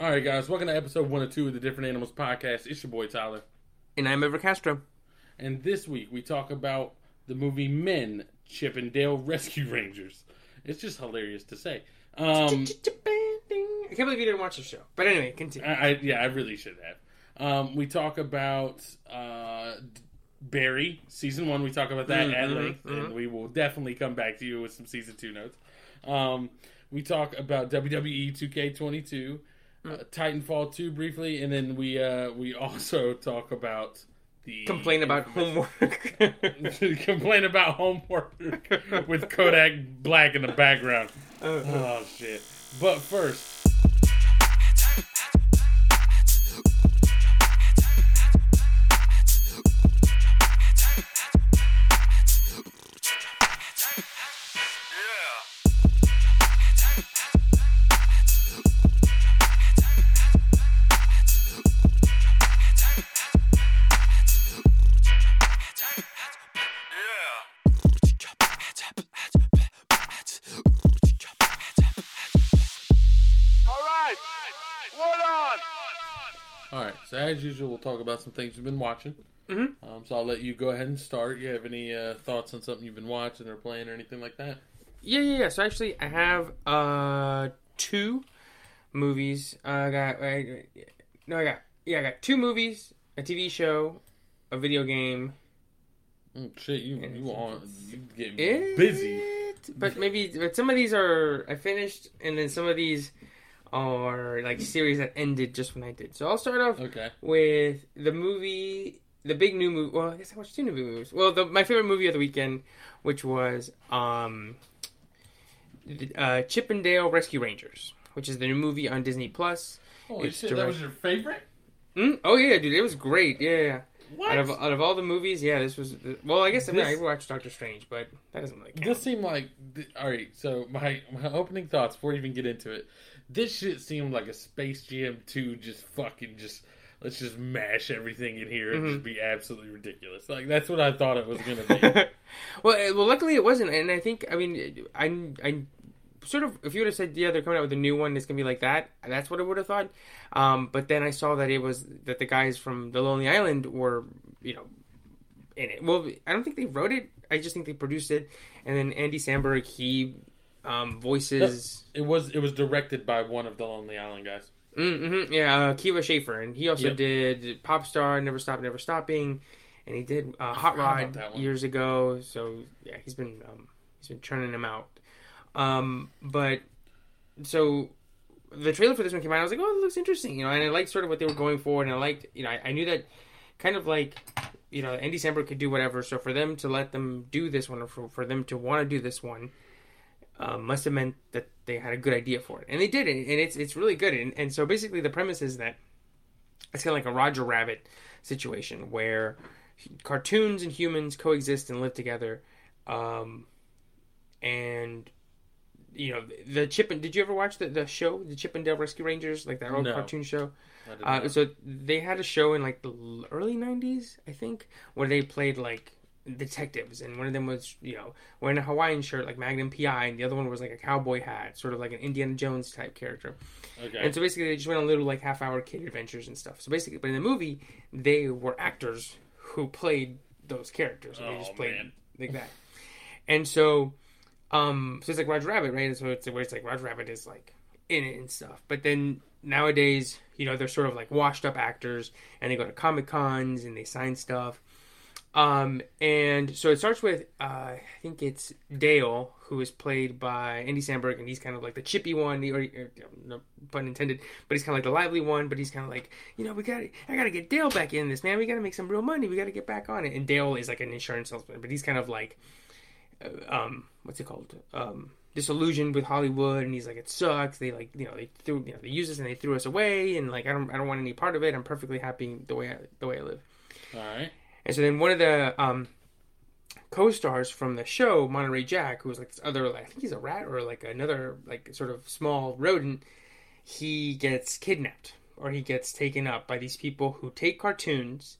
All right, guys, welcome to episode one or two of the Different Animals podcast. It's your boy Tyler, And I'm Ever Castro. and this week we talk about the movie Men, Chip and Dale Rescue Rangers. It's just hilarious to say. Um, I can't believe you didn't watch the show. But anyway, continue. I, I yeah, I really should have. Um, we talk about uh, Barry season one. We talk about that at Mhm, length, and we will definitely come back to you with some season two notes. Um, we talk about WWE 2K22, uh, Titanfall 2 briefly, and then we uh, we also talk about the Complain about homework. complain about homework with Kodak Black in the background. Uh, Oh shit! But first. Usual, we'll talk about some things we've been watching. Mhm. Um, so I'll let you go ahead and start. You have any uh, thoughts on something you've been watching or playing or anything like that? yeah, yeah, yeah. So actually, I have uh two movies. Uh, I got I, no, I got yeah, I got two movies, a TV show, a video game. Mm, shit, you you on you getting busy? But maybe, but some of these are I finished, and then some of these are like series that ended just when I did. So I'll start off Okay. with the movie, the big new movie. Well, I guess I watched two new movies. Well, the, my favorite movie of the weekend, which was um, uh, Chip and Dale Rescue Rangers, which is the new movie on Disney Plus. Holy It's shit, that was your favorite? Mm? Oh yeah, dude, it was great. Yeah, yeah. What? Out of out of all the movies, yeah, this was. Well, I guess I, mean, I watched Doctor Strange, but that doesn't really count. This seemed like all right. So my my opening thoughts before we even get into it, this shit seemed like a Space Jam two. Just fucking just let's just mash everything in here and Mhm. just be absolutely ridiculous. Like that's what I thought it was gonna be. well, uh, well, luckily it wasn't, and I think I mean I I sort of if you would have said yeah they're coming out with a new one it's gonna be like that that's what I would have thought, um, but then I saw that it was that the guys from the Lonely Island were you know in it. Well, I don't think they wrote it. I just think they produced it, and then Andy Samberg he um, voices. it was it was directed by one of the Lonely Island guys. Mm-hmm, yeah, uh, Kiva Schaffer, and he also Yep. did Pop Star, Never Stop, Never Stopping, and he did uh, Hot Rod years ago. So yeah, he's been um, he's been churning them out. Um, but so the trailer for this one came out. I was like, oh, it looks interesting, you know, and I liked sort of what they were going for, and I liked, you know, I, I knew that kind of like, you know, Andy Samberg could do whatever. So for them to let them do this one, or for, for them to want to do this one, uh, must have meant that they had a good idea for it, and they did it, and it's it's really good. And, and so basically, the premise is that it's kind of like a Roger Rabbit situation where cartoons and humans coexist and live together, um, and you know the Chip and did you ever watch the, the show the Chip and Dale Rescue Rangers like that old No. cartoon show? Uh, so they had a show in like the early '90s, I think, where they played like detectives, and one of them was you know wearing a Hawaiian shirt like Magnum PI, and the other one was like a cowboy hat, sort of like an Indiana Jones type character. okay. And so basically, they just went on little like half-hour kid adventures and stuff. So basically, but in the movie, they were actors who played those characters. and they Oh, just played man. like that. And so, um, so it's like Roger Rabbit, right? And so it's where it's like Roger Rabbit is like in it and stuff. But then nowadays, you know, they're sort of like washed-up actors, and they go to comic cons and they sign stuff. Um, and so it starts with uh, I think it's Dale, who is played by Andy Samberg, and he's kind of like the chippy one, or, or no pun intended, but he's kind of like the lively one. But he's kind of like, you know, we got, I got to get Dale back in this, man. We got to make some real money. We got to get back on it. And Dale is like an insurance salesman, but he's kind of like, uh, um, what's it called? Um, disillusioned with Hollywood, and he's like, it sucks. They like, you know, they threw, you know, they used us and they threw us away, and like, I don't, I don't want any part of it. I'm perfectly happy the way I, the way I live. all right. And so then one of the um, co-stars from the show, Monterey Jack, who was like this other, like, I think he's a rat or like another like sort of small rodent, he gets kidnapped or he gets taken up by these people who take cartoons,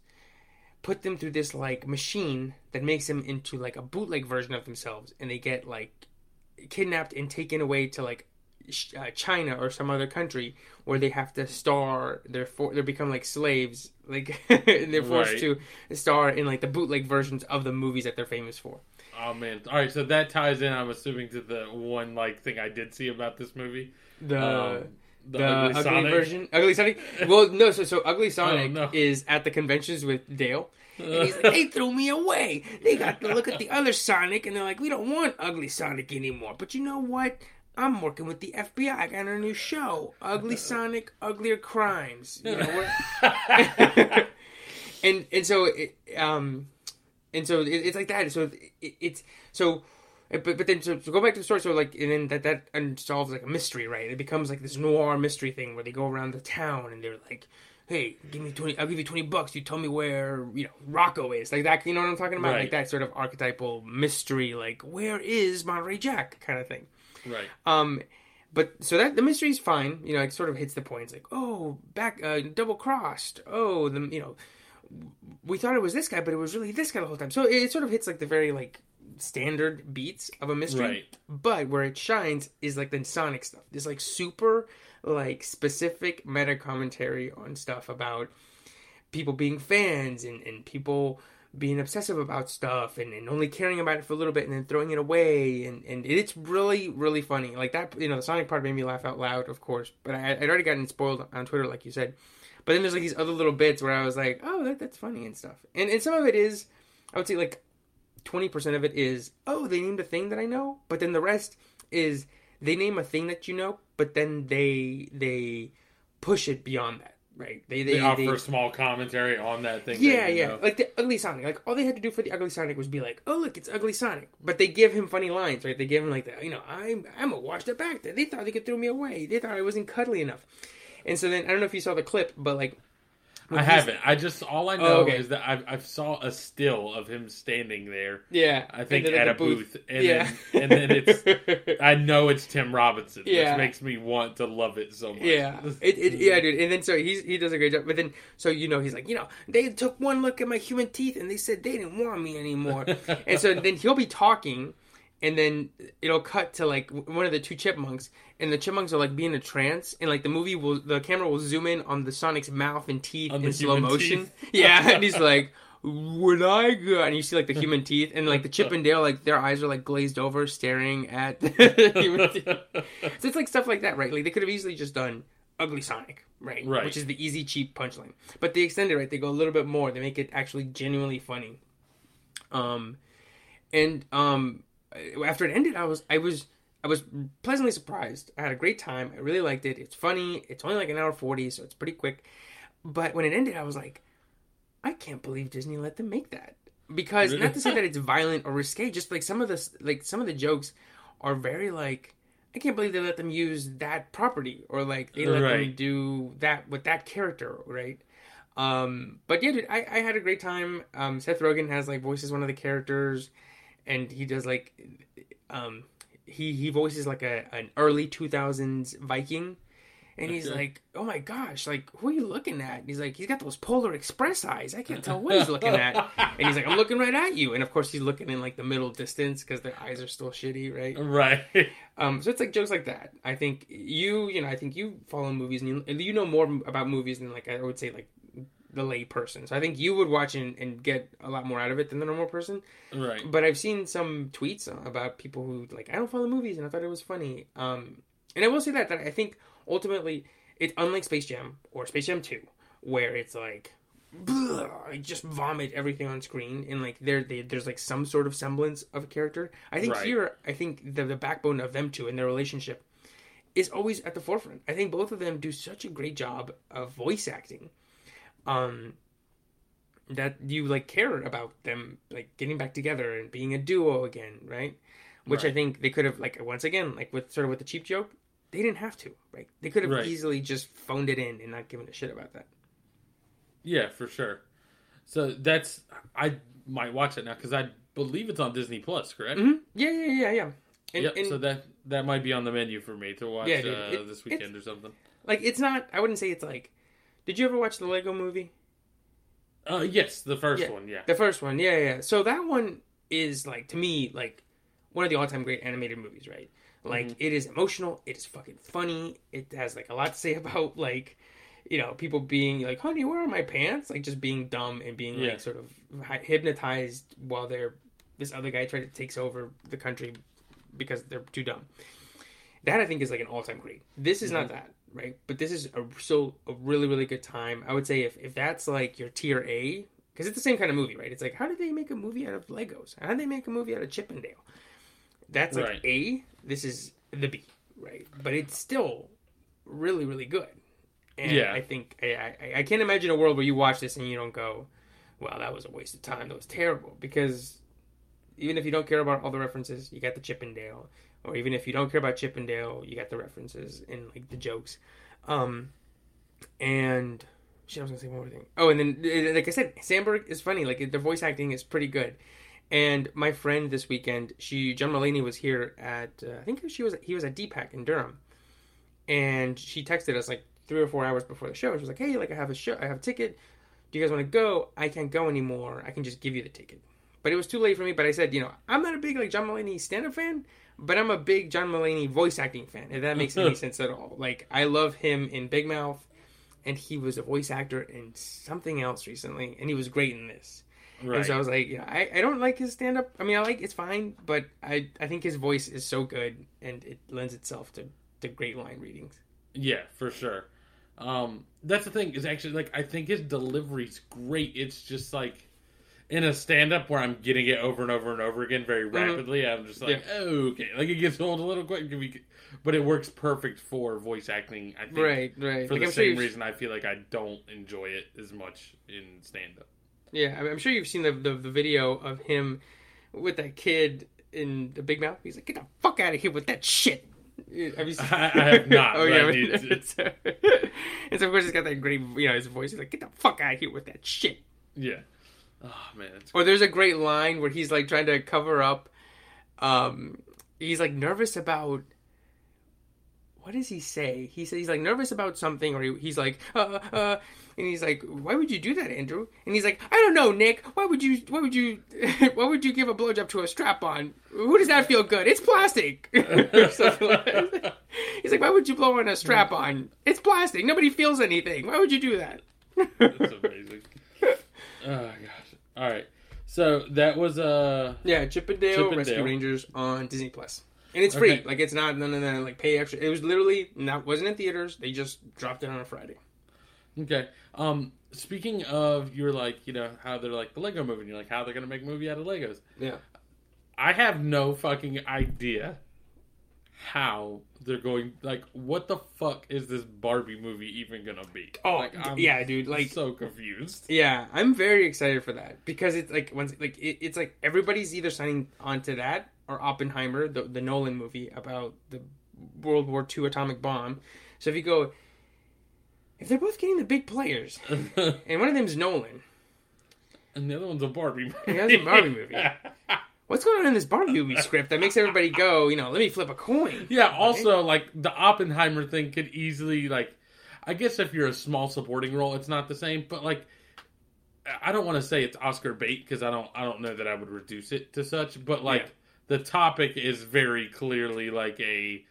put them through this like machine that makes them into like a bootleg version of themselves, and they get like kidnapped and taken away to like uh, China or some other country where they have to star. They're for, they become like slaves, like they're forced Right. to star in like the bootleg versions of the movies that they're famous for. Oh man! All right, so that ties in. I'm assuming to the one like thing I did see about this movie. The Um, the ugly, Sonic. version, ugly Sonic. Well, no, so so ugly Sonic no. is at the conventions with Dale. And he's like, they threw me away. They got to look at the other Sonic, and they're like, we don't want ugly Sonic anymore. But you know what? I'm working with the FBI. I got a new show, Ugly Sonic, Uglier Crimes. You know, we're- and and so it, um, and so it, it's like that. So it, it's so. But but then so, so go back to the story. So like and then that that unsolves like a mystery, right? It becomes like this noir mystery thing where they go around the town and they're like, "Hey, give me twenty. I'll give you twenty bucks. You tell me where you know Rocco is." Like that. You know what I'm talking about? Right. Like that sort of archetypal mystery. Like where is Monterey Jack kind of thing. Right. Um, but so that the mystery is fine. You know, it sort of hits the point. It's like, oh, back uh, double crossed. Oh, the you know, we thought it was this guy, but it was really this guy the whole time. So it, it sort of hits like the very like standard beats of a mystery. Right. But where it shines is like the Sonic stuff. There's like super like specific meta commentary on stuff about people being fans and, and people being obsessive about stuff and, and only caring about it for a little bit and then throwing it away and, and it's really really funny. Like that you know the sonic part made me laugh out loud of course but I, i'd already gotten spoiled on twitter like you said. But then there's like these other little bits where i was like oh that, that's funny and stuff. And, and some of it is i would say like 20% of it is oh they named a thing that i know but then the rest is they name a thing that you know but then they they push it beyond that right they They, they, offer they- a small commentary on that thing. yeah, that yeah. know. Like the Ugly Sonic. Like all they had to do for the Ugly Sonic was be like, "Oh, look, it's Ugly Sonic." But they give him funny lines, right? They give him like the, you know, I'm I'm a washed up actor. They thought they could throw me away. They thought I wasn't cuddly enough. And so then I don't know if you saw the clip, but like, when I haven't. I just all I oh, know Oh, okay. is that I I saw a still of him standing there. Yeah, I think at a booth, and yeah, then and then it's I know it's Tim Robinson, Yeah. which makes me want to love it so much. Yeah, it, it, yeah, dude. And then so he's he does a great job. But then so you know he's like, you know, they took one look at my human teeth and they said they didn't want me anymore. and so then he'll be talking, and then it'll cut to like one of the two chipmunks, and the chipmunks are like being in a trance, and like the movie will the camera will zoom in on the Sonic's mouth and teeth On in slow motion. teeth. Yeah, and he's like. When I go, and you see like the human teeth, and like the Chip and Dale, like their eyes are like glazed over, staring at the human teeth. So it's like stuff like that, right? Like they could have easily just done Ugly Sonic, right? Right. Which is the easy, cheap punchline. But they extend it, right? They go a little bit more. They make it actually genuinely funny. Um, and um, after it ended, I was I was I was pleasantly surprised. I had a great time. I really liked it. It's funny. It's only like an hour forty, so it's pretty quick. But when it ended, I was like, I can't believe Disney let them make that. Because not to say that it's violent or risque, just like some of the like some of the jokes are very like I can't believe they let them use that property or like they let them do that with that character, right? Um, but yeah, dude, I, I had a great time. Um, Seth Rogen has like voices one of the characters, and he does like, um, he he voices like a an early two thousands Viking, and he's Okay. like, oh my gosh, like who are you looking at? And he's like, he's got those Polar Express eyes. I can't tell what he's looking at. And he's like, I'm looking right at you. And of course, he's looking in like the middle distance because their eyes are still shitty, right? right. Um, so it's like jokes like that. I think you, you know, I think you follow movies and you, you know more about movies than like I would say like the lay person. So I think you would watch and, and get a lot more out of it than the normal person. Right. But I've seen some tweets about people who like I don't follow movies and I thought it was funny. Um, and I will say that that I think ultimately it's unlike Space Jam or Space Jam Two, where it's like. I just vomit everything on screen, and like there, they, there's like some sort of semblance of a character. I think Right. here, I think the the backbone of them two and their relationship is always at the forefront. I think both of them do such a great job of voice acting. Um that you like care about them like getting back together and being a duo again, right? Which I think they could have like once again, like with sort of with the cheap joke, they didn't have to, right? They could have Right. easily just phoned it in and not given a shit about that. Yeah, for sure. So that's I might watch it now because I believe it's on Disney Plus, correct? hmm Yeah, yeah, yeah, yeah. And, yep. and so that that might be on the menu for me to watch Yeah, dude, uh, it- this weekend or something. like it's not I wouldn't say it's like did you ever watch the Lego movie? Uh, yes, the first Yeah. one. Yeah. The first one, yeah, yeah. So that one is like to me like one of the all-time great animated movies, right? Like Mm-hmm. it is emotional. It is fucking funny. It has like a lot to say about like you know people being like, "Honey, where are my pants?" Like just being dumb and being Yeah. like sort of hypnotized while they're this other guy tries to takes over the country because they're too dumb. That I think is like an all time great. This is not that right, but this is a so a really really good time. I would say if if that's like your tier A because it's the same kind of movie, right? It's like how did they make a movie out of Legos? How did they make a movie out of Chippendale? That's like Right. A. This is the B, right? But it's still really really good. And Yeah. I think I, I I can't imagine a world where you watch this and you don't go, "Well, that was a waste of time. That was terrible." Because even if you don't care about all the references, you got the Chippendale, or even if you don't care about Chippendale, you got the references and like the jokes. Um, and shit, I was gonna say one more thing. Oh, and then uh, like I said, Samberg is funny. Like the voice acting is pretty good. And my friend this weekend, she John Mulaney was here at uh, I think she was he was at DPAC in Durham, and she texted us like three or four hours before the show. She was like, "Hey, like I have a show, I have a ticket. Do you guys want to go? I can't go anymore. I can just give you the ticket." But it was too late for me. But I said, you know, I'm not a big like John Mulaney stand up fan, but I'm a big John Mulaney voice acting fan. If that makes any sense at all. Like I love him in Big Mouth, and he was a voice actor in something else recently, and he was great in this. Right. And so I was like, yeah, I, I don't like his stand up. I mean, I like it's fine, but I I think his voice is so good and it lends itself to to great line readings. Yeah, for sure. Um, that's the thing is actually like I think his delivery's great. It's just like in a stand up where I'm getting it over and over and over again very rapidly. I'm just like, Yeah. oh, okay, like it gets old a little quick, but it works perfect for voice acting. I think Right, right. for Like, the I'm same you've- reason I feel like I don't enjoy it as much in stand up. Yeah, I'm- sure you've seen the, the the video of him with that kid in the Big Mouth. He's like, "Get the fuck out of here with that shit." Have you seen? I- I have not, oh yeah, I need to. it's, uh, and so of course he's got that great, you know, his voice. He's like, "Get the fuck out of here with that shit." Yeah. Oh man, Or there's a great line where he's like trying to cover up. Um, he's like nervous about. What does he say? He says he's like nervous about something, or he, he's like, uh, uh, and he's like, "Why would you do that, Andrew?" And he's like, "I don't know, Nick. Why would you? Why would you? why would you give a blowjob to a strap-on? Who does that feel good? It's plastic." Like he's like, "Why would you blow on a strap-on? It's plastic. Nobody feels anything. Why would you do that?" That's amazing. oh gosh. All right. So that was uh Yeah, Chippendale, Chippendale. Rescue Rangers on Disney Plus, and it's free. Okay. Like it's not none of that like pay extra. It was literally not wasn't in theaters. They just dropped it on a Friday. okay. Um speaking of you're like, you know, how they're like the Lego movie and you're like how they're gonna make a movie out of Legos. Yeah, I have no fucking idea how they're going like what the fuck is this Barbie movie even gonna be? Oh, like, I'm yeah, dude. Like, so confused. yeah, I'm very excited for that because it's like once like it, it's like everybody's either signing onto that or Oppenheimer, the the Nolan movie about the World War II atomic bomb. So if you go, if they're both getting the big players, and one of them's Nolan, and the other one's a Barbie movie. the other's a Barbie movie. what's going on in this Barbie movie script that makes everybody go, you know, let me flip a coin? Yeah, also like the Oppenheimer thing could easily like I guess if you're a small supporting role it's not the same, but like I don't want to say it's Oscar bait because I don't I don't know that I would reduce it to such, but like Yeah. the topic is very clearly like a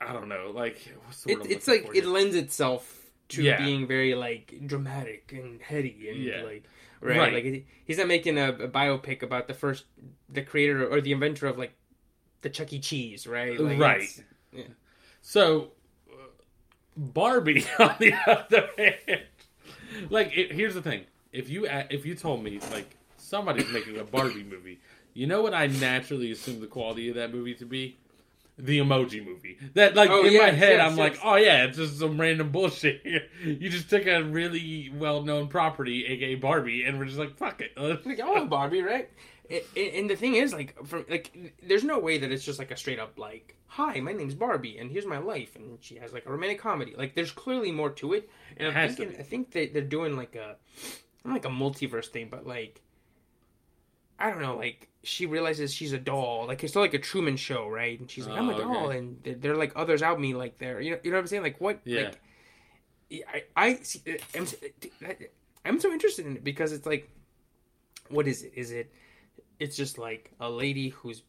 I don't know, like what's the word It, it's like it lends itself to Yeah. being very like dramatic and heady and Yeah. like right, Right. like he's not making a, a biopic about the first the creator or the inventor of like the Chuck E. Cheese, right? Like, Right. yeah. So, uh, Barbie, on the other hand, like it, here's the thing: if you if you told me like somebody's making a Barbie movie, you know what I naturally assume the quality of that movie to be? The Emoji Movie. That like Oh, in my head, yes, I'm like, oh yeah, it's just some random bullshit. you just took a really well known property, aka Barbie, and we're just like, fuck it. Like, oh, Barbie, right? And, and the thing is, like, from like, there's no way that it's just like a straight up like, "Hi, my name's Barbie, and here's my life," and she has like a romantic comedy. Like, there's clearly more to it. And It I'm thinking. I think that they're doing like a, not like a multiverse thing, but like, I don't know, like she realizes she's a doll. Like it's still like a Truman Show, right? And she's like, "I'm a Oh, doll," okay. and they're, they're like others out me, like they're you know, you know what I'm saying? Like what? Yeah. Like, I I see, uh, I'm uh, I'm so interested in it because it's like, what is it? Is it? It's just like a lady who's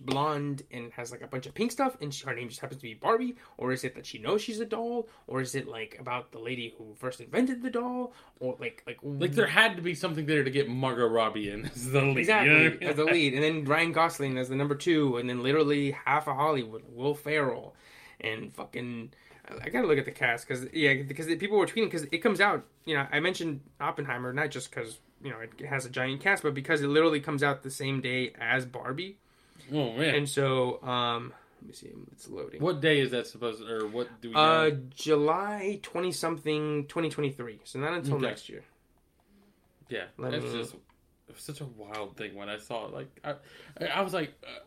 blonde and has like a bunch of pink stuff, and she, her name just happens to be Barbie, or is it that she knows she's a doll, or is it like about the lady who first invented the doll, or like like Like there had to be something there to get Margot Robbie in as the lead. exactly you know I mean? as the lead, and then Ryan Gosling as the number two, and then literally half of Hollywood, Will Ferrell, and fucking. I gotta look at the cast because yeah, because people were tweeting because it comes out. You know, I mentioned Oppenheimer not just because you know it has a giant cast, but because it literally comes out the same day as Barbie, Oh man. and so um, let me see, it's loading. what day is that supposed To, or what do we know? Uh, July twenty something, twenty twenty three. So not until Okay. next year. yeah. let That's me- just it was such a wild thing when I saw it. Like I, I was like uh,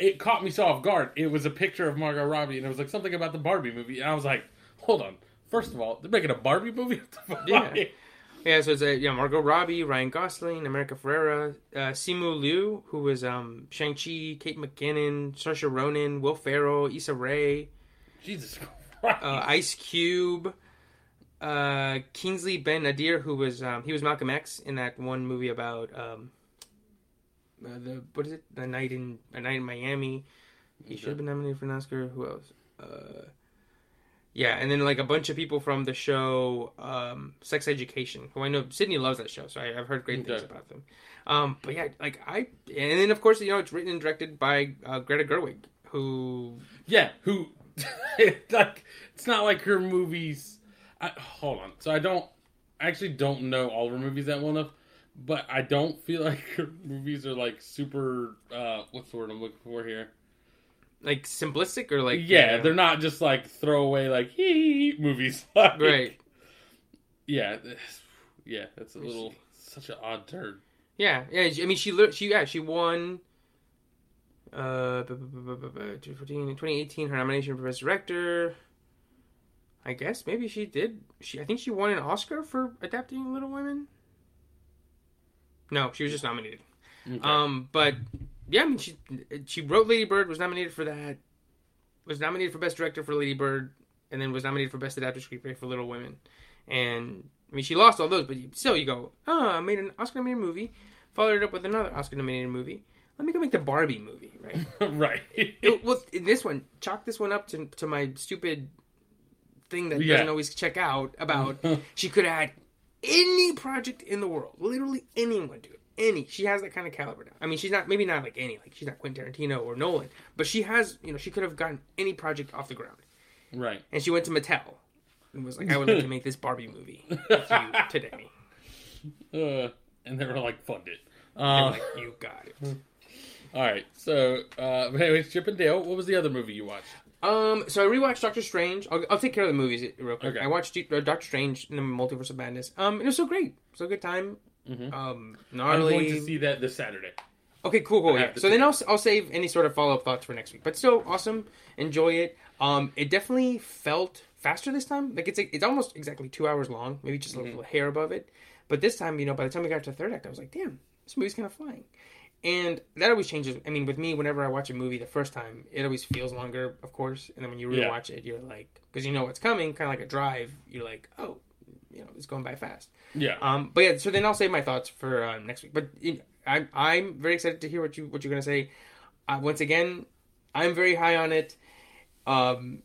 it caught me so off guard. It was a picture of Margot Robbie and it was like something about the Barbie movie and I was like, "Hold on. First of all, they're making a Barbie movie?" What the fuck? Yeah. Yeah, so it's a yeah, Margot Robbie, Ryan Gosling, America Ferrera, uh, Simu Liu, who was um Shang Chi, Kate McKinnon, Saoirse Ronan, Will Ferrell, Issa Rae, Jesus Christ. uh, Ice Cube, uh, Kingsley Ben-Adir, who was um, he was Malcolm X in that one movie about um, uh, the what is it? The night in a night in Miami. He should have been nominated for an Oscar. Who else? Uh, yeah, and then like a bunch of people from the show um, Sex Education, who I know Sydney loves that show, so I, I've heard great things about them. Um, but yeah, like I, and then of course you know it's written and directed by uh, Greta Gerwig, who Yeah, who like it's not like her movies. I, hold on, so I don't I actually don't know all of her movies that well enough, but I don't feel like her movies are like super. uh What's the word I'm looking for here? Like simplistic or like yeah, you know- they're not just like throwaway like hee movies. Like, right. Yeah, yeah, that's a little such an odd turn. Yeah, yeah. I mean, she she yeah she won. Uh, bu- bu- bu- bu- bu- 2014, 2018, her nomination for best director. I guess maybe she did. She I think she won an Oscar for adapting Little Women. No, she was just nominated. Okay. Um, but yeah, I mean, she she wrote Lady Bird, was nominated for that, was nominated for Best Director for Lady Bird, and then was nominated for Best Adapted Screenplay for Little Women. And I mean, she lost all those, but you- still, you go, oh, I made an Oscar-nominated movie, followed it up with another Oscar-nominated movie. Let me go make the Barbie movie, right? right. it, well, in this one, chalk this one up to to my stupid thing that Yeah. doesn't always check out about she could have had any project in the world, literally anyone, dude. Any. She has that kind of caliber now. I mean, she's not maybe not like any, like she's not Quentin Tarantino or Nolan, but she has, you know, she could have gotten any project off the ground. right. And she went to Mattel and was like, "I would like to make this Barbie movie with you today." Uh, and they were like, fund it. Uh, like, you got it. all right. So, uh, but anyways, Chip and Dale. What was the other movie you watched? Um, so I rewatched Doctor Strange. I'll, I'll take care of the movies real quick. Okay. I watched uh, Doctor Strange in the Multiverse of Madness. Um, it was so great, so good time. Mhm. Um, I'm gnarly. going to see that this Saturday. Okay, cool, cool. Yeah. So then. I'll I'll save any sort of follow up thoughts for next week. But still, awesome. Enjoy it. Um, it definitely felt faster this time. Like it's it's almost exactly two hours long, maybe just a Mm-hmm. little hair above it. But this time, you know, by the time we got to the third act, I was like, damn, this movie's kind of flying. And that always changes. I mean, with me, whenever I watch a movie the first time, it always feels longer, of course. And then when you Yeah. rewatch it, you're like, because you know what's coming, kind of like a drive. You're like, oh, you know, it's going by fast. Yeah. Um, but yeah, so then I'll save my thoughts for uh, next week. But you I'm I'm very excited to hear what you what you're gonna say. Uh, once again, I'm very high on it. Um,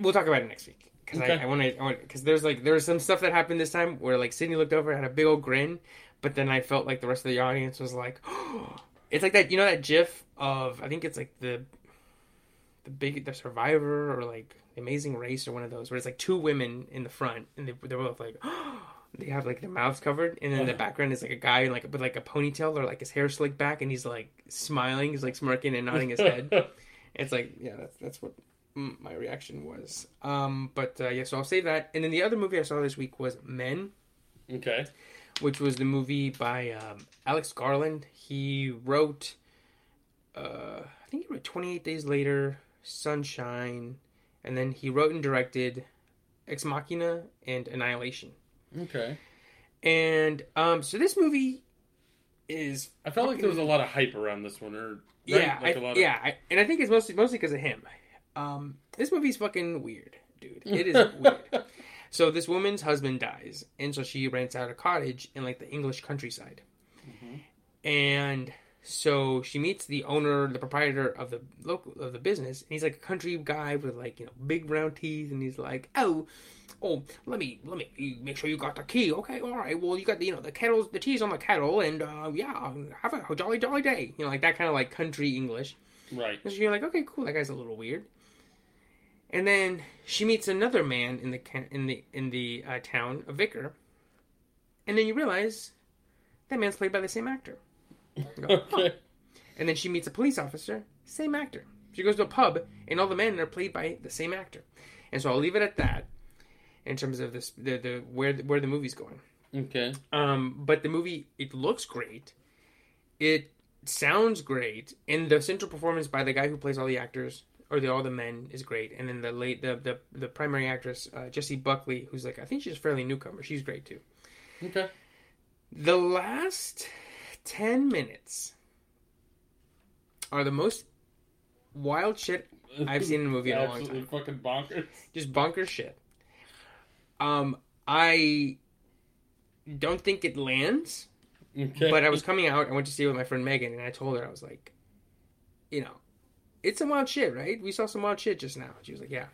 we'll talk about it next week because Okay. I, I want to because there's like there's some stuff that happened this time where like Sydney looked over had a big old grin, but then I felt like the rest of the audience was like, it's like that you know that GIF of I think it's like the the big the Survivor or like Amazing Race or one of those where it's like two women in the front and they, they're both like. They have like their mouths covered, and then in the background is like a guy like with like a ponytail or like his hair slicked back, and he's like smiling, he's like smirking and nodding his head. It's like, yeah, that's that's what my reaction was. Um, but uh, yeah, so I'll say that. And then the other movie I saw this week was Men, okay. which was the movie by um, Alex Garland. He wrote, uh, I think he wrote Twenty Eight Days Later, Sunshine, and then he wrote and directed Ex Machina and Annihilation. Okay. And um, so this movie is I felt like there was a lot of hype around this one, or right? Yeah, like I, a lot of yeah, I, and I think it's mostly mostly because of him. Um, this movie's fucking weird, dude. It is weird. So this woman's husband dies, and so she rents out a cottage in like the English countryside, Mm-hmm. and So she meets the owner, the proprietor of the local of the business, and he's like a country guy with like you know big brown teeth, and he's like, "Oh, oh, let me let me make sure you got the key. Okay, all right. Well, you got the you know the kettles, the tea's on the kettle, and uh, yeah, have a jolly jolly day. You know, like that kind of like country English. Right. And so you're like, okay, cool. That guy's a little weird. And then she meets another man in the in the in the uh, town, a vicar. And then you realize that man's played by the same actor. You go, huh. Okay. And then she meets a police officer, same actor. She goes to a pub, and all the men are played by the same actor. And so I'll leave it at that in terms of this the, the where where the movie's going. Okay. Um, but the movie it looks great. It sounds great, and the central performance by the guy who plays all the actors or the all the men is great. And then the late the the, the primary actress uh, Jessie Buckley, who's like I think she's a fairly newcomer. She's great too. Okay. The last 10 minutes are the most wild shit I've seen in a movie in a long time. fucking bonkers. Just bonkers shit. Um, I don't think it lands, Okay. but I was coming out. I went to see it with my friend Megan, and I told her, I was like, you know, it's some wild shit, right? We saw some wild shit just now. She was like, yeah.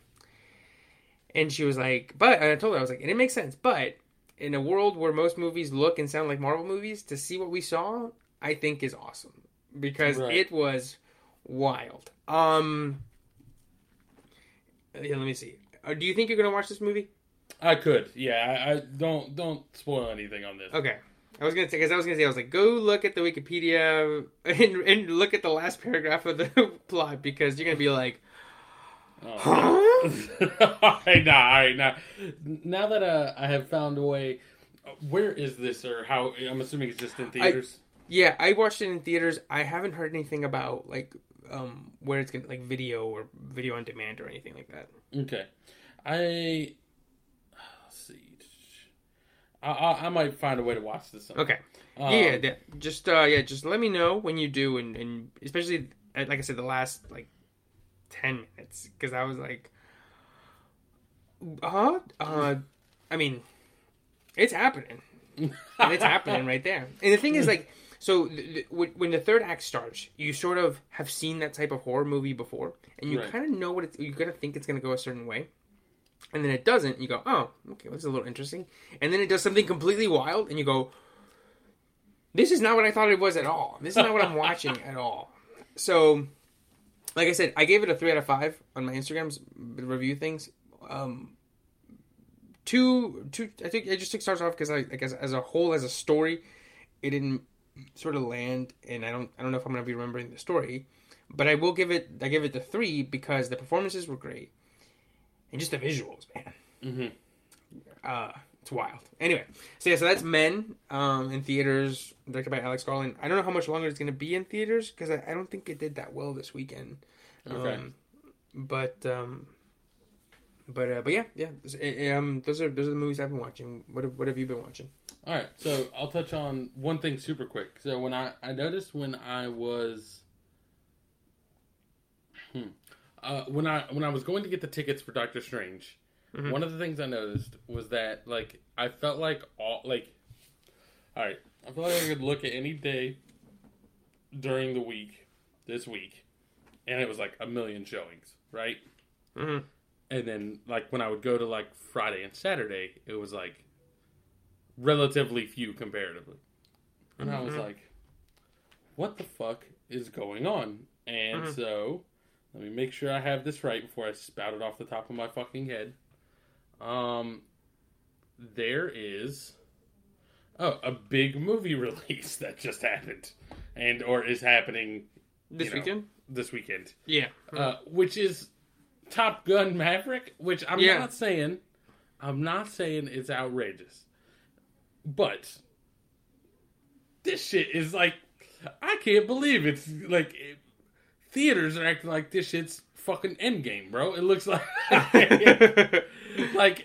And she was like, but, and I told her, I was like, and it makes sense, but in a world where most movies look and sound like Marvel movies, to see what we saw, I think is awesome because Right. it was wild. Um, yeah, let me see. Uh, do you think you're gonna watch this movie? I could. Yeah. I, I don't don't spoil anything on this. Okay. I was gonna say because I was gonna say I was like go look at the Wikipedia and, and look at the last paragraph of the plot because you're gonna be like, Oh. huh? all right, now, all right, now, now that uh, I have found a way, uh, where is this or how? I'm assuming it's just in theaters. Yeah, I watched it in theaters. I haven't heard anything about like um where it's gonna like video or video on demand or anything like that. Okay, I see. I, I I might find a way to watch this. sometime. Okay. Um, yeah, yeah, just uh yeah, just let me know when you do and and especially uh, like I said the last like 10 minutes cuz I was like huh? Uh I mean it's happening. and it's happening right there. And the thing is, like, so th- th- when the third act starts, you sort of have seen that type of horror movie before, and you Right. kind of know what it's. You're gonna think it's gonna go a certain way, and then it doesn't. And you go, oh, okay, well, this is a little interesting. And then it does something completely wild, and you go, this is not what I thought it was at all. This is not what I'm watching at all. So, like I said, I gave it a three out of five on my Instagram's review things. Um, two, two. I think I just starts off because I, I guess as a whole, as a story, it didn't sort of land, and I don't, I don't know if I'm gonna be remembering the story, but I will give it, I give it the three because the performances were great, and just the visuals, man. Mhm. Uh, it's wild. Anyway, so yeah, so that's Men um, in theaters, directed by Alex Garland. I don't know how much longer it's going to be in theaters because I, I don't think it did that well this weekend. Okay. Um, but um, but uh, but yeah, yeah. This- eh, Um, those are those are the movies I've been watching. What have, what have you been watching? All right, so I'll touch on one thing super quick. So when I I noticed when I was hmm, uh, when I when I was going to get the tickets for Doctor Strange, Mhm. one of the things I noticed was that like I felt like all like all right, I felt like I could look at any day during the week this week, and it was like a million showings, right? Mhm. And then like when I would go to like Friday and Saturday, it was like relatively few comparatively. And I was Mhm. like, what the fuck is going on? And Mhm. so let me make sure I have this right before I spout it off the top of my fucking head. Um there is oh, a big movie release that just happened and or is happening This know. weekend? this weekend Yeah. uh, which is Top Gun Maverick, which I'm Yeah. not saying, I'm not saying it's outrageous, but this shit is like, I can't believe it's like it, theaters are acting like this shit's fucking Endgame, bro. It looks like like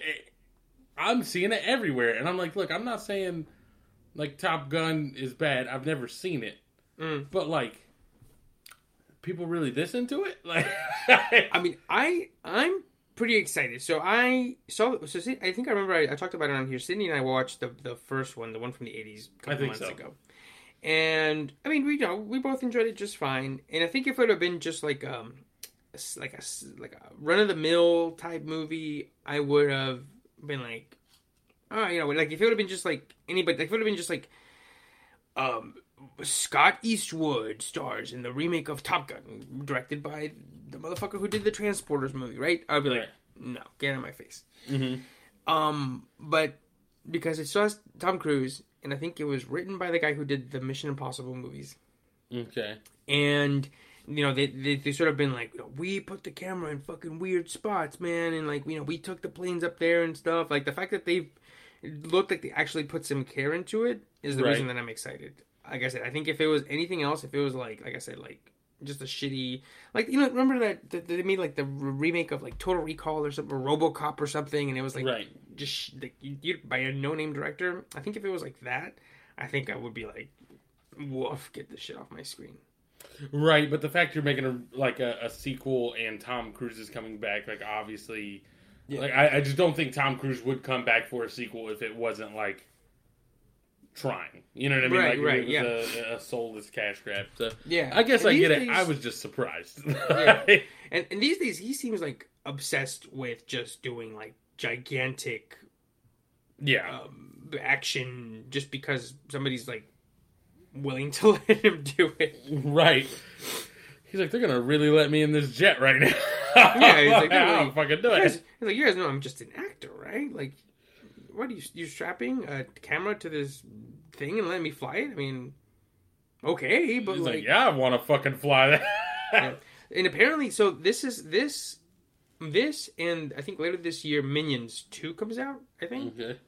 I'm seeing it everywhere, and I'm like, look, I'm not saying like Top Gun is bad. I've never seen it, Mm. but like. People really this into it? Like, I mean, I I'm pretty excited. So I saw. So see, I think I remember I, I talked about it on here. Sydney and I watched the the first one, the one from the eighties, a couple months so. ago. and I mean, we you know we both enjoyed it just fine. And I think if it would have been just like um like a like a run of the mill type movie, I would have been like, oh, you know, like if it would have been just like anybody, like if it would have been just like um Scott Eastwood stars in the remake of Top Gun, directed by the motherfucker who did the Transporters movie, right? I'd be like, no, get out of my face. hmm Um, but because it's just Tom Cruise, and I think it was written by the guy who did the Mission Impossible movies, Okay. and you know they they, they sort of been like, you know, we put the camera in fucking weird spots, man, and like you know we took the planes up there and stuff. Like the fact that they looked like they actually put some care into it is the Right. reason that I'm excited. Like I said, I think if it was anything else, if it was like like I said, like just a shitty like you know remember that, that they made like the remake of like Total Recall or something, or RoboCop or something, and it was like Right. just like you, you by a no name director. I think if it was like that, I think I would be like, woof, get this shit off my screen. Right, but the fact you're making a like a, a sequel and Tom Cruise is coming back, like obviously, like I, I just don't think Tom Cruise would come back for a sequel if it wasn't like trying. You know what I mean? Right, like right, it was a, a soulless cash grab. So Yeah, I guess And I get it. I was just surprised. Yeah. And and these days he seems like obsessed with just doing like gigantic yeah. um, action just because somebody's like willing to let him do it. Right. He's like, they're gonna really let me in this jet right now. Yeah, he's like, I'll really- fucking do You guys, it. he's like, you guys know I'm just an actor, right? Like, what are you you strapping a camera to this thing and letting me fly it? I mean, okay, but He's like, like, yeah, I want to fucking fly that. Yeah. and apparently, so this is this, this, and I think later this year, Minions Two comes out. I think, Okay.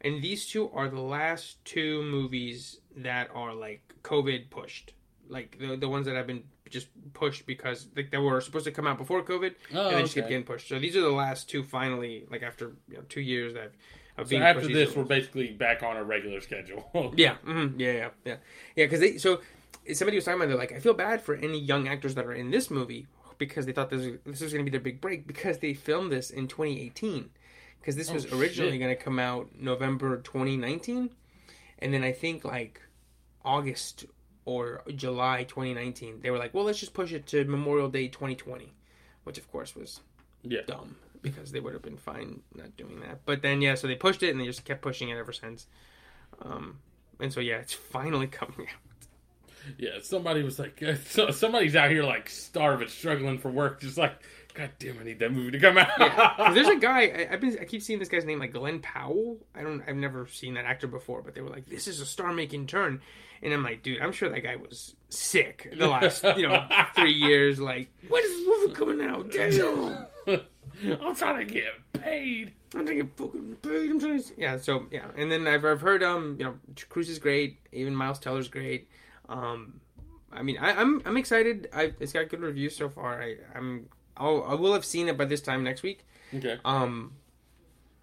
and these two are the last two movies that are like COVID pushed, like the the ones that have been just pushed because like they were supposed to come out before COVID, Oh, and they just kept okay. getting pushed. So these are the last two finally, like after you know, two years that of So being after pushed. this, we're basically back on a regular schedule. yeah, mhm, yeah, yeah, yeah, yeah. Because they so somebody was talking about they're like I feel bad for any young actors that are in this movie because they thought this was, this was going to be their big break because they filmed this in 2018 because this was Oh, originally going to come out November 2019 and then I think like August or July 2019 they were like well let's just push it to Memorial Day 2020 which of course was yeah. dumb because they would have been fine not doing that. But then yeah, so they pushed it and they just kept pushing it ever since. Um, and so yeah, it's finally coming out. Yeah, somebody was like, so, somebody's out here like starving, struggling for work, just like, God damn, I need that movie to come out. 'Cause There's a guy I, I've been I keep seeing this guy's name like Glen Powell. I don't I've never seen that actor before, but they were like, this is a star making turn. And I'm like, dude, I'm sure that guy was sick the last, you know, three years. Like, when is this movie coming out? Damn. I'm trying to get paid. I'm trying to get fucking paid. I'm trying to... Yeah, so yeah, and then I've I've heard um you know Cruise is great, even Miles Teller's great. Um, I mean I, I'm I'm excited. I it's got good reviews so far. I I'm I'll, I will have seen it by this time next week. Okay. Um,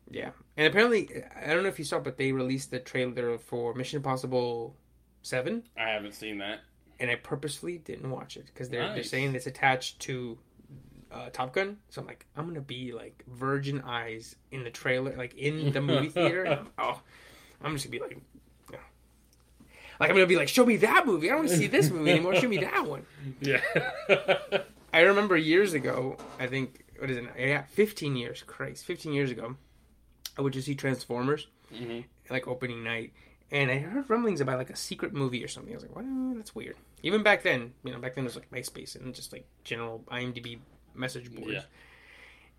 yeah, and apparently I don't know if you saw, but they released the trailer for Mission Impossible Seven, I haven't seen that. and I purposefully didn't watch it because they're they're saying it's attached to uh, Top Gun. So I'm like, I'm gonna be like virgin eyes in the trailer, like in the movie theater. I'm- oh, I'm just gonna be like, like I'm gonna be like, show me that movie. I don't want to see this movie anymore. Show me that one. Yeah. I remember years ago, I think what is it? now? Yeah, 15 years. Christ, 15 years ago, I went to see Transformers, Mhm. like opening night, and I heard rumblings about like a secret movie or something. I was like, well, that's weird. Even back then, you know, back then it was like MySpace and just like general IMDb message boards. Yeah.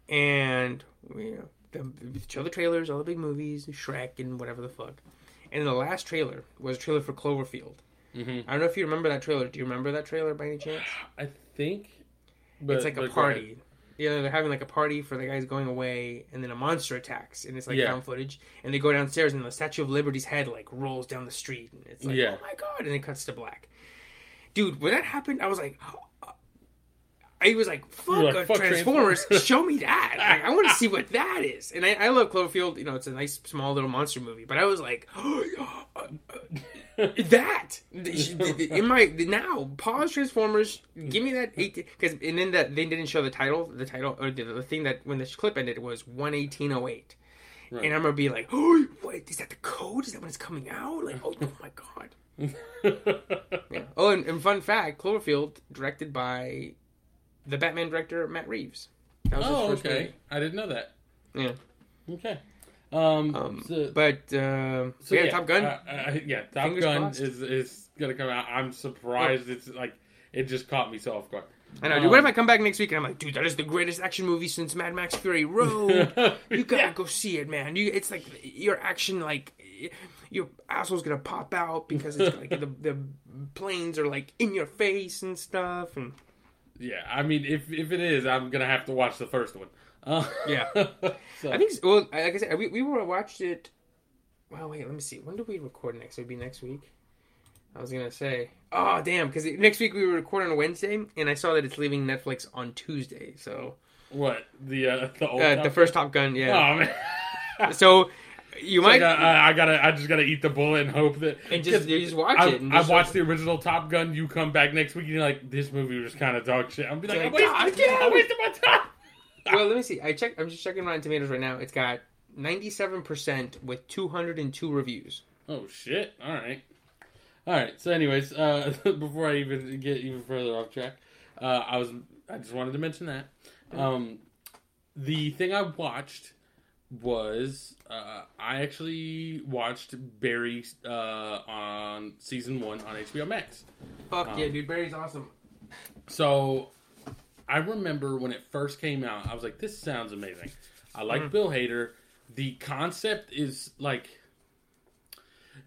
And you know, the, show the trailers, all the big movies, Shrek and whatever the fuck. And the last trailer was a trailer for Cloverfield. Mhm. I don't know if you remember that trailer. Do you remember that trailer by any chance? I think. But, it's like a but go ahead. party. Yeah, they're having like a party for the guys going away, and then a monster attacks, and it's like Yeah. found footage. And they go downstairs, and the Statue of Liberty's head like rolls down the street, and it's like, Yeah. oh my god! And it cuts to black. Dude, when that happened, I was like, I was like, fuck, like, "Fuck Transformers, Transformers." show me that. Like, I want to see what that is. And I, I love Cloverfield. You know, it's a nice small little monster movie, but I was like, uh, uh, that in my now pause Transformers. Give me that eight because and then that they didn't show the title. The title or the, the thing that when this clip ended was one eighteen oh eight, Right. and I'm gonna be like, oh, wait, is that the code? Is that when it's coming out? Like, oh, oh my god. Yeah. Oh, and, and fun fact, Cloverfield, directed by the Batman director Matt Reeves. That was his oh, first okay. I didn't know that. Yeah. Okay. Um, Um, so, but um, so yeah, Top Gun. uh, uh, yeah, Top Fingers Gun crossed. is is gonna come out. I'm surprised. It's like it just caught me so off guard. I know, dude. um, What if I come back next week and I'm like, dude, that is the greatest action movie since Mad Max Fury Road. You gotta Yeah. go see it, man. You, it's like your action, like your asshole's gonna pop out because it's like the the planes are like in your face and stuff, and Yeah, I mean, if if it is, I'm gonna have to watch the first one. Uh, Yeah. so, I think well, like I said, we we were watched it. Well, wait, let me see. When do we record next? It would be next week. I was gonna say, oh damn, because next week we were recording on Wednesday, and I saw that it's leaving Netflix on Tuesday. So what the uh, the old uh, the first Top Gun, yeah. Oh man. So you Like, might uh, I, I gotta, I just gotta eat the bullet and hope that. and just you just watch I, it. I watched the original Top Gun. You come back next week, and you're like, "This movie was kind of dog shit." I'm be like, Like, "I'm wasting, God damn I'm it." wasting my time." Well, let me see. I check. I'm just checking Rotten Tomatoes right now. It's got 97 percent with 202 reviews. Oh shit! All right, all right. So, anyways, uh, before I even get even further off track, uh, I was I just wanted to mention that um, the thing I watched was uh, I actually watched Barry uh, on season one on HBO Max. Fuck Um, yeah, dude! Barry's awesome. So I remember when it first came out, I was like, "This sounds amazing." I like Bill Hader. The concept is like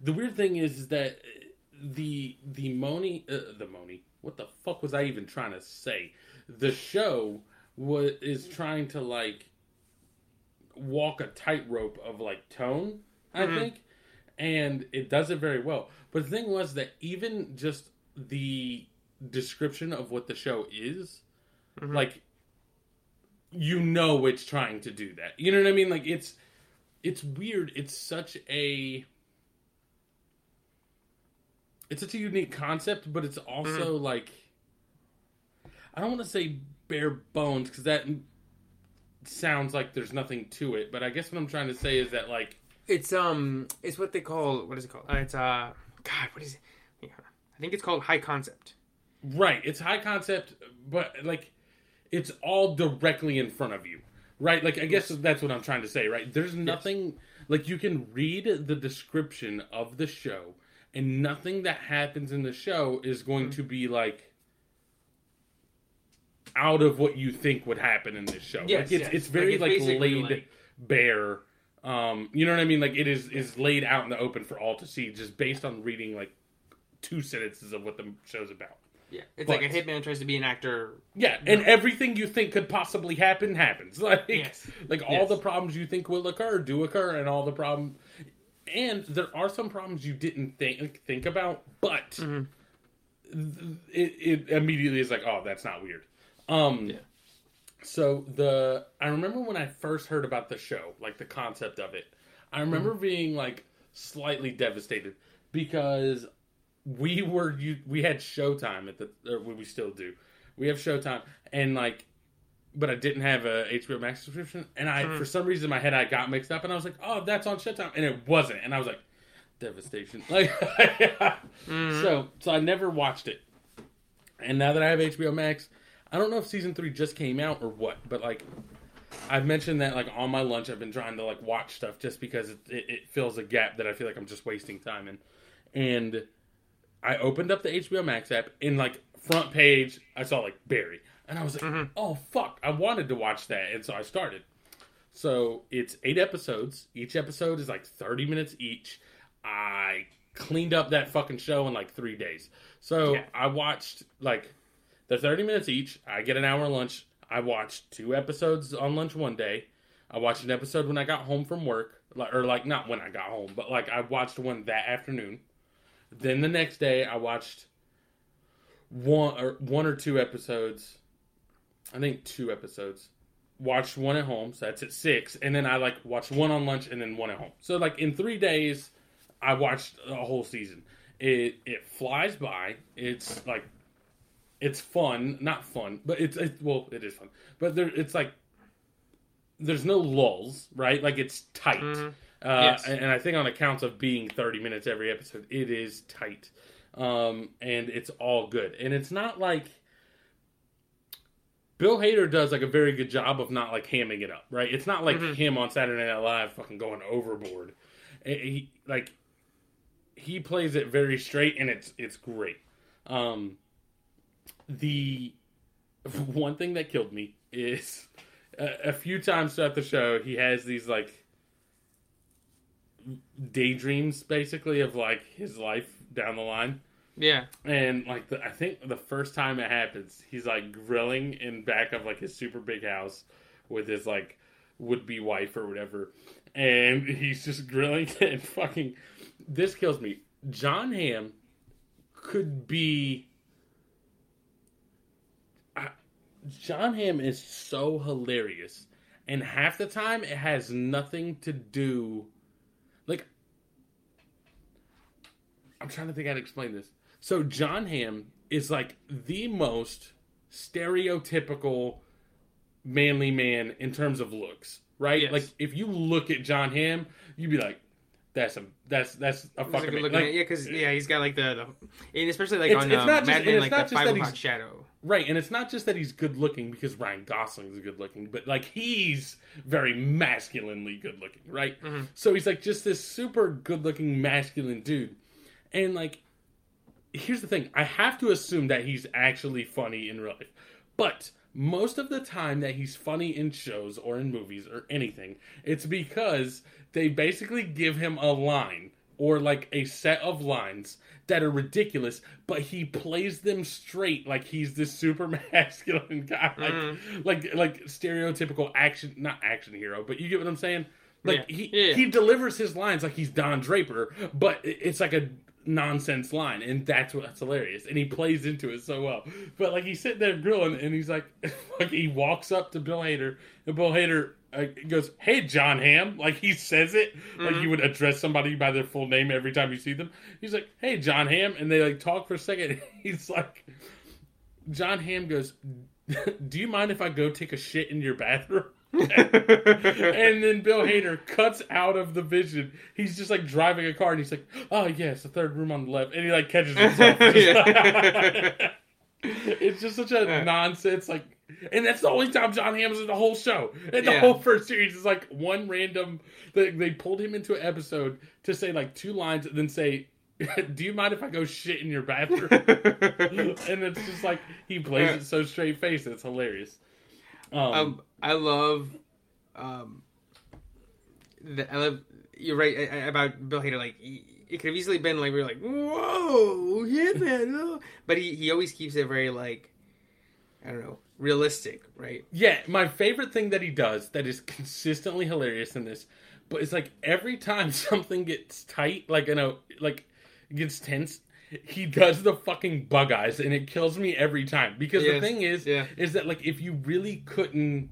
the weird thing is, is that the the Moni uh, the Moni what the fuck was I even trying to say? The show was is trying to like walk a tightrope of like tone, I think, and it does it very well. But the thing was that even just the description of what the show is, like you know it's trying to do that. You know what I mean? Like it's it's weird. It's such a it's such a unique concept, but it's also like I don't want to say bare bones because that sounds like there's nothing to it. But I guess what I'm trying to say is that like It's um, it's what they call what is it called? Uh, it's uh, God, what is it? I think it's called high concept. Right. It's high concept, but like it's all directly in front of you. Right? Like I guess that's what I'm trying to say, right? There's nothing like you can read the description of the show and nothing that happens in the show is going Mm-hmm. to be like out of what you think would happen in this show. Yes, like it's yes. it's very Like, like, it's basically, laid like- bare. Um, you know what I mean? Like it is is laid out in the open for all to see, just based on reading like two sentences of what the show's about. Yeah, it's But- like a hitman tries to be an actor. Yeah, and everything you think could possibly happen happens. Like, Yes. like all Yes. the problems you think will occur do occur, and all the problem, and there are some problems you didn't think think about, but Mm-hmm. th- it, it immediately is like, oh, that's not weird. Um, Yeah. So the I remember when I first heard about the show, like the concept of it, I remember Mm-hmm. being like slightly devastated because we were you we had Showtime at the or we still do. We have Showtime and like but I didn't have a HBO Max subscription and I Mm-hmm. for some reason in my head I got mixed up and I was like, "Oh, that's on Showtime." And it wasn't. And I was like, devastation. Like Mm-hmm. so so I never watched it. And now that I have HBO Max, I don't know if season 3 just came out or what, but like I've mentioned that like on my lunch I've been trying to like watch stuff just because it, it, it fills a gap that I feel like I'm just wasting time in. And I opened up the HBO Max app in like front page I saw like Barry and I was like, mm-hmm. "Oh fuck, I wanted to watch that." And so I started. So, it's 8 episodes. Each episode is like 30 minutes each. I cleaned up that fucking show in like 3 days. So, Yeah. I watched like they're 30 minutes each. I get an hour lunch. I watched two episodes on lunch one day. I watched an episode when I got home from work, or like not when I got home, but like I watched one that afternoon. Then the next day, I watched one or one or two episodes. I think two episodes. Watched one at home, so that's at six, and then I like watched one on lunch and then one at home. So like in three days, I watched a whole season. It it flies by. It's like it's fun, not fun, but it's it, well, it is fun. But there, it's like there's no lulls, right? Like it's tight. Mhm. Uh, Yes. and, I think on accounts of being 30 minutes every episode, it is tight. Um, and it's all good. And it's not like Bill Hader does like a very good job of not like hamming it up, right? It's not like Mhm. him on Saturday Night Live fucking going overboard. He like he plays it very straight and it's it's great. Um, the one thing that killed me is a, a few times throughout the show he has these like daydreams basically of like his life down the line. Yeah. and like the, i think the first time it happens he's like grilling in back of like his super big house with his like would-be wife or whatever. And he's just grilling and fucking this kills me. John Hamm could be I- john Hamm is so hilarious. And half the time it has nothing to do like i'm trying to think how to explain this so john Hamm is like the most stereotypical manly man in terms of looks right Yes. like if you look at john Hamm, you'd be like that's a that's that's a fucking looking Like, man. yeah, because yeah, he's got like the, the and especially like It's- on it's um, not just- Mad and Men, it's like not the Five O'clock Shadow. Right, and it's not just that he's good looking because Ryan Gosling is good looking, but like he's very masculinely good looking, right? Mhm. So he's like just this super good looking masculine dude. And like here's the thing, I have to assume that he's actually funny in real life. But most of the time that he's funny in shows or in movies or anything, it's because they basically give him a line or like a set of lines that are ridiculous, but he plays them straight like he's this super masculine guy, like Mhm. like like stereotypical action, not action hero, but you get what I'm saying. Like Yeah. he Yeah. he delivers his lines like he's Don Draper, but it's like a nonsense line, and that's what's hilarious. And he plays into it so well. But like he's sitting there grilling, and he's like, like he walks up to Bill Hader, and Bill Hader uh, goes, "Hey, John Hamm," like he says it like Mhm. you would address somebody by their full name every time you see them. He's like, "Hey, John Hamm," and they like talk for a second. He's like, John Hamm goes, "Do you mind if I go take a shit in your bathroom?" and then Bill Hader cuts out of the vision. He's just like driving a car, and he's like, "Oh yes, the third room on the left," and he like catches himself. it's just such a nonsense, like, and that's the only time John Hamm is in the whole show. And the Yeah. whole first series is like one random. They, they pulled him into an episode to say like two lines, and then say, "Do you mind if I go shit in your bathroom?" and it's just like he plays it so straight faced. It's hilarious. Um, um, I love, um, the, I love. You're right I- I- about Bill Hader. Like it could have easily been like we are like, whoa, yeah, man, oh." but he he always keeps it very like, I don't know, realistic, right? Yeah, my favorite thing that he does that is consistently hilarious in this, but it's like every time something gets tight, like you know, like gets tense, he does the fucking bug eyes, and it kills me every time. Because the thing is, yeah. is that like if you really couldn't,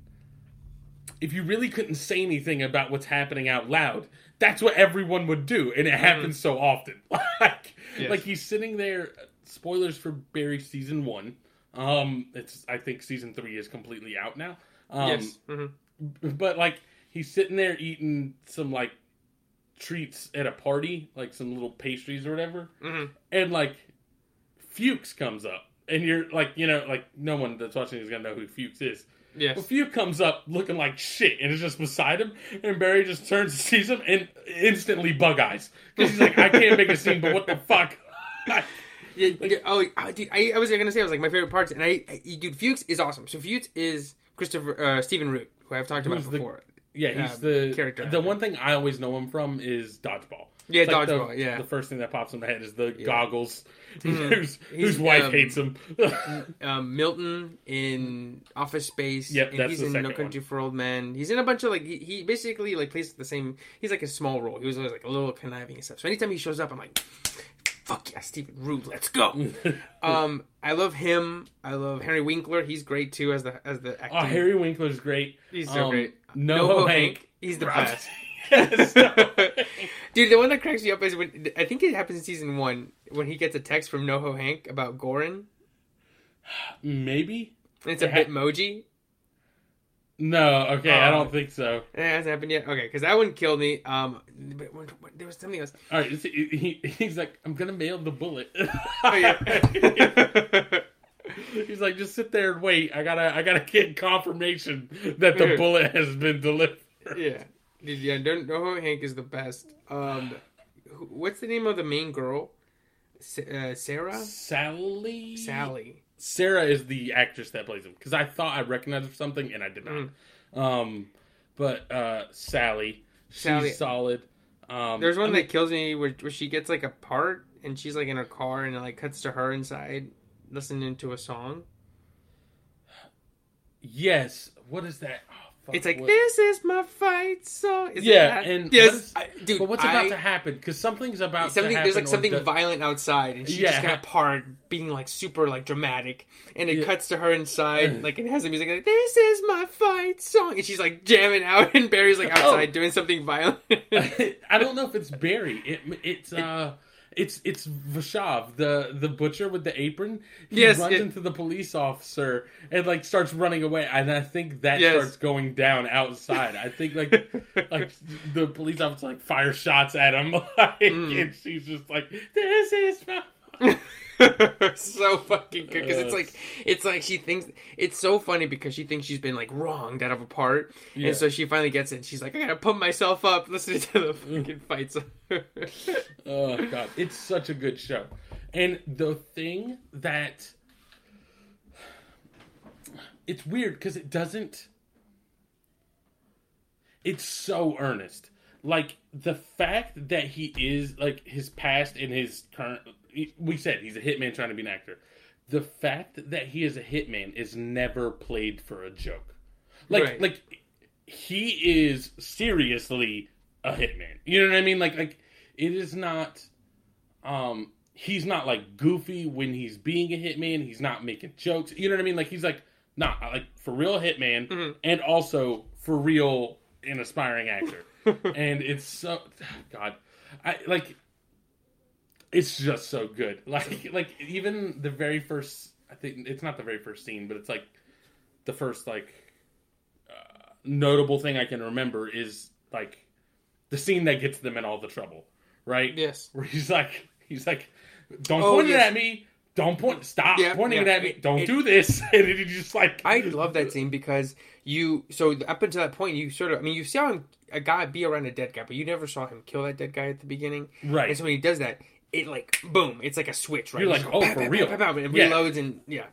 if you really couldn't say anything about what's happening out loud, that's what everyone would do, and it happens so often. like, Yes. like he's sitting there. Spoilers for Barry season one. Um, it's I think season three is completely out now. Um, yes. hmm but like he's sitting there eating some like treats at a party, like some little pastries or whatever, hmm and like Fuchs comes up, and you're like, you know, like no one that's watching is gonna know who Fuchs is. Yes. But Fuchs comes up looking like shit, and is just beside him, and Barry just turns and sees him, and instantly bug eyes because he's like, I can't make a scene, but what the fuck? Yeah, yeah, oh, dude, I, I was gonna say I was like my favorite parts, and I, I dude, Fuchs is awesome. So Fuchs is Christopher uh, Stephen Root, who I've talked about Who's the- before. yeah, he's Uh, the character The one thing I always know him from is dodgeball. Yeah, It's like the- yeah. the first thing that pops in my head is the Yeah. goggles. Mhm. whose wife um, hates him. um, Milton in Office Space. Yep, and he's in No Country for Old Men. He's in a bunch of like he, he basically like plays the same. He's like a small role. He was always like a little conniving and stuff. So anytime he shows up, I'm like, fuck yeah, Stephen Root, let's go. um, I love him. I love Henry Winkler. He's great too as the as the acting. oh, Harry Winkler's great. He's so Um, great. No, NoHo Hank. He's the Rob- best. Yes. Dude, the one that cracks me up is when I think it happens in season one when he gets a text from NoHo Hank about Goran. Maybe. And it's a Yeah. Bitmoji. No, okay, I Oh. don't think so. It hasn't happened yet. Okay, because that one killed me. Um, but when, when, there was something else. All right, he, he's like, I'm gonna mail the bullet. Oh yeah. he's like, just sit there and wait. I gotta, I gotta get confirmation that the bullet has been delivered. yeah. Yeah. Don't know who Hank is the best. Um, what's the name of the main girl? Sa- uh, Sarah. Sally. Sally. Sarah is the actress that plays him because I thought I recognized something and I did not. Um, but uh, Sally, she's Sally. solid. Um, There's one I mean, that kills me where, where she gets like a part and she's like in her car and it like cuts to her inside listening to a song. yes. What is that? Oh, It's like what- this is my fight song. Is Yeah, and yes, I, dude. But what's about I- to happen? Because something's about something to happen. there's like something violent outside and she's Yeah. just got a part being like super like dramatic and it Yeah. cuts to her inside like it has the music like this is my fight song and she's like jamming out and Barry's like outside Oh. doing something violent I don't know if it's Barry. It, it's uh, it's it's Vashav, the the butcher with the apron. He Yes, runs it- into the police officer and like starts running away, and I think that Yes. starts going down outside. I think like like the police officer like fires shots at him, like, Mm. and she's just like, "This is my." so fucking good because it's like it's like she thinks it's so funny because she thinks she's been like wronged out of a part Yeah. and so she finally gets it and she's like I gotta pump myself up listening to the mm. fucking fights Oh god, it's such a good show. And the thing that it's weird because it doesn't it's so earnest. Like the fact that he is like his past and his current we said he's a hitman trying to be an actor. The fact that he is a hitman is never played for a joke. Like Right. like he is seriously a hitman. You know what I mean? Like like it is not um he's not like goofy when he's being a hitman. He's not making jokes. You know what I mean? Like he's like not like for real hitman Mhm. and also for real an aspiring actor. and it's so God, I like. It's just so good. Like like even the very first. I think it's not the very first scene, but it's like the first like uh, notable thing I can remember is like the scene that gets them in all the trouble, right? yes Where he's like, he's like, don't Oh, point it at me. Don't point. Stop Yeah, pointing yeah. it at me. Don't it- do this. And he's just like, I love that scene because you so up until that point you sort of I mean you saw him a guy be around a dead guy but you never saw him kill that dead guy at the beginning right. and so when he does that it like boom it's like a switch right You're You like, oh, for real. it Yeah. reloads and yeah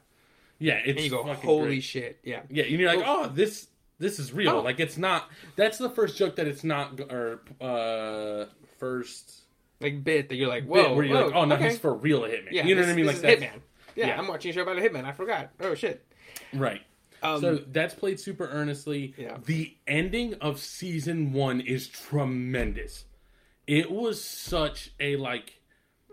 yeah, it's and you go holy great. shit yeah Yeah, and you're like, oh, this this is real. Oh. Like it's not. That's the first joke that it's not, or uh, first like bit that you're like whoa where you're whoa, like, oh no, okay. he's for real a hitman. yeah you know this- what I mean? Like Hitman yeah, yeah. I'm watching a show about a hitman I forgot oh shit right. um, so that's played super earnestly. Yeah. The ending of season one is tremendous. It was such a like,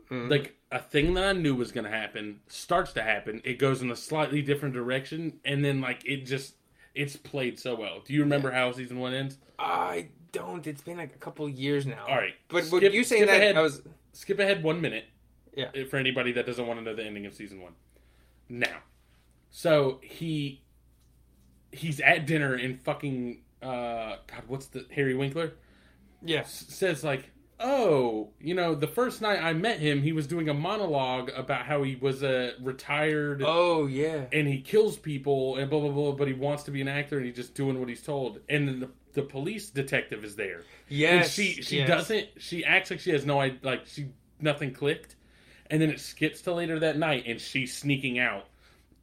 Mhm. like a thing that I knew was going to happen starts to happen. It goes in a slightly different direction, and then like it just it's played so well. Do you remember how season one ends? I don't it's been like a couple years now All right, but skip- you saying that ahead. I was skip ahead one minute. Yeah. uh, For anybody that doesn't want to know the ending of season one. Now, so he he's at dinner in fucking uh God, what's the Harry Winkler yes S- says like, oh, you know, the first night I met him, he was doing a monologue about how he was a retired oh yeah and he kills people and blah blah blah, but he wants to be an actor and he's just doing what he's told. And then the, the police detective is there. yes and she she yes. doesn't she acts like she has no idea like she nothing clicked and then it skips to later that night and she's sneaking out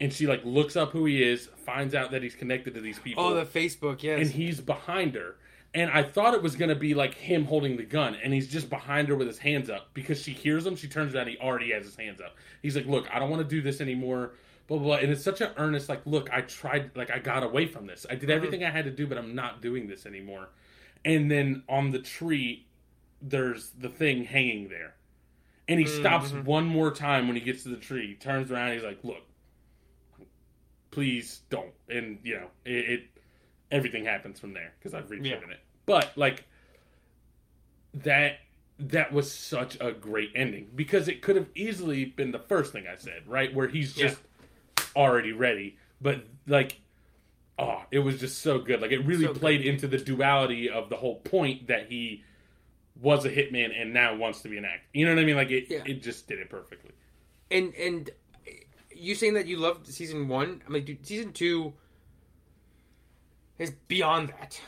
and she like looks up who he is finds out that he's connected to these people oh the Facebook yes and he's behind her and i thought it was going to be like him holding the gun and he's just behind her with his hands up because she hears him she turns around he already has his hands up. He's like look i don't want to do this anymore blah, blah blah and it's such an earnest like look i tried like i got away from this. I did everything i had to do but i'm not doing this anymore. And then on the tree there's the thing hanging there. And he stops Mhm. one more time when he gets to the tree turns around he's like look please don't and you know it, it everything happens from there because i've rewritten it but like that that was such a great ending because it could have easily been the first thing i said right where he's Yeah. just already ready but like oh, it was just so good. Like it really So good. played into the duality of the whole point that he was a hitman and now wants to be an actor. You know what I mean? Like it, Yeah. it just did it perfectly. And and eh, you saying that you loved season one? I mean, dude, season two is beyond that.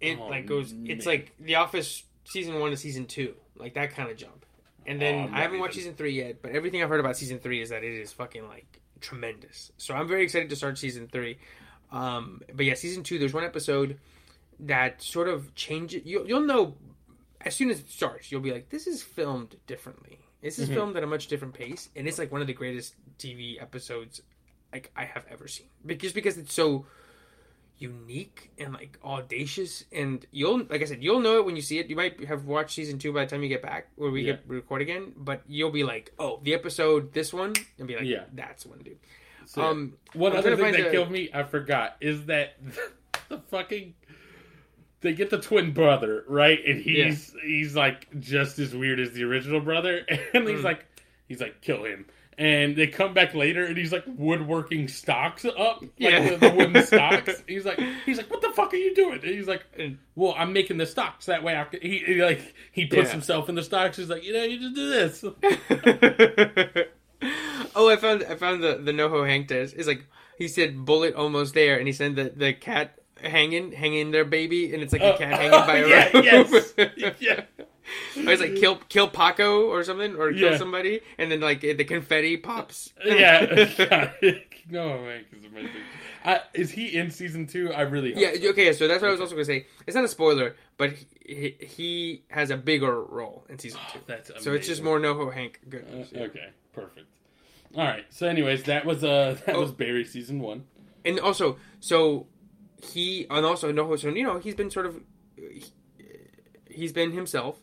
It Oh, like goes. It's like The Office season one to season two, like that kind of jump. And then Oh, I'm haven't watched even- season three yet, but everything I've heard about season three is that it is fucking like tremendous. So I'm very excited to start season three. Um, but yeah, season two. There's one episode that sort of changes. You'll, you'll know as soon as it starts. You'll be like, this is filmed differently. This is Mhm. filmed at a much different pace, and it's like one of the greatest TV episodes like I have ever seen. Just because it's so unique and like audacious, and you'll like I said, you'll know it when you see it. You might have watched season two by the time you get back, where we Yeah. get record again. But you'll be like, oh, the episode, this one, and be like, Yeah. that's one, dude. So, Um, one I'm other thing that the- killed me, I forgot, is that the fucking they get the twin brother right, and he's he's like just as weird as the original brother, and he's Mm. like he's like kill him. And they come back later, and he's like woodworking stocks up, like Yeah. the, the wooden stocks. He's like, he's like, what the fuck are you doing? And he's like, well, I'm making the stocks that way. I can, he, he like he puts Yeah. himself in the stocks. He's like, you know, you just do this. oh, I found I found the the NoHo Hank test. It's like he said bullet almost there, and he said the the cat hanging hanging their baby, and it's like a Oh, cat hanging by a yeah, rope. yes. yeah. Or it's like kill kill Paco or something, or kill Yeah. somebody, and then like the confetti pops. Yeah, no, man, is amazing. I, is he in season two? I really hope Yeah. so. Okay. So that's what I was also going to say. It's not a spoiler, but he, he has a bigger role in season two. That's So it's just more NoHo Hank Uh, goodness. okay, perfect. All right. So, anyways, that was uh that Oh. was Barry season one. and also so he and also NoHo. so you know he's been sort of he's been himself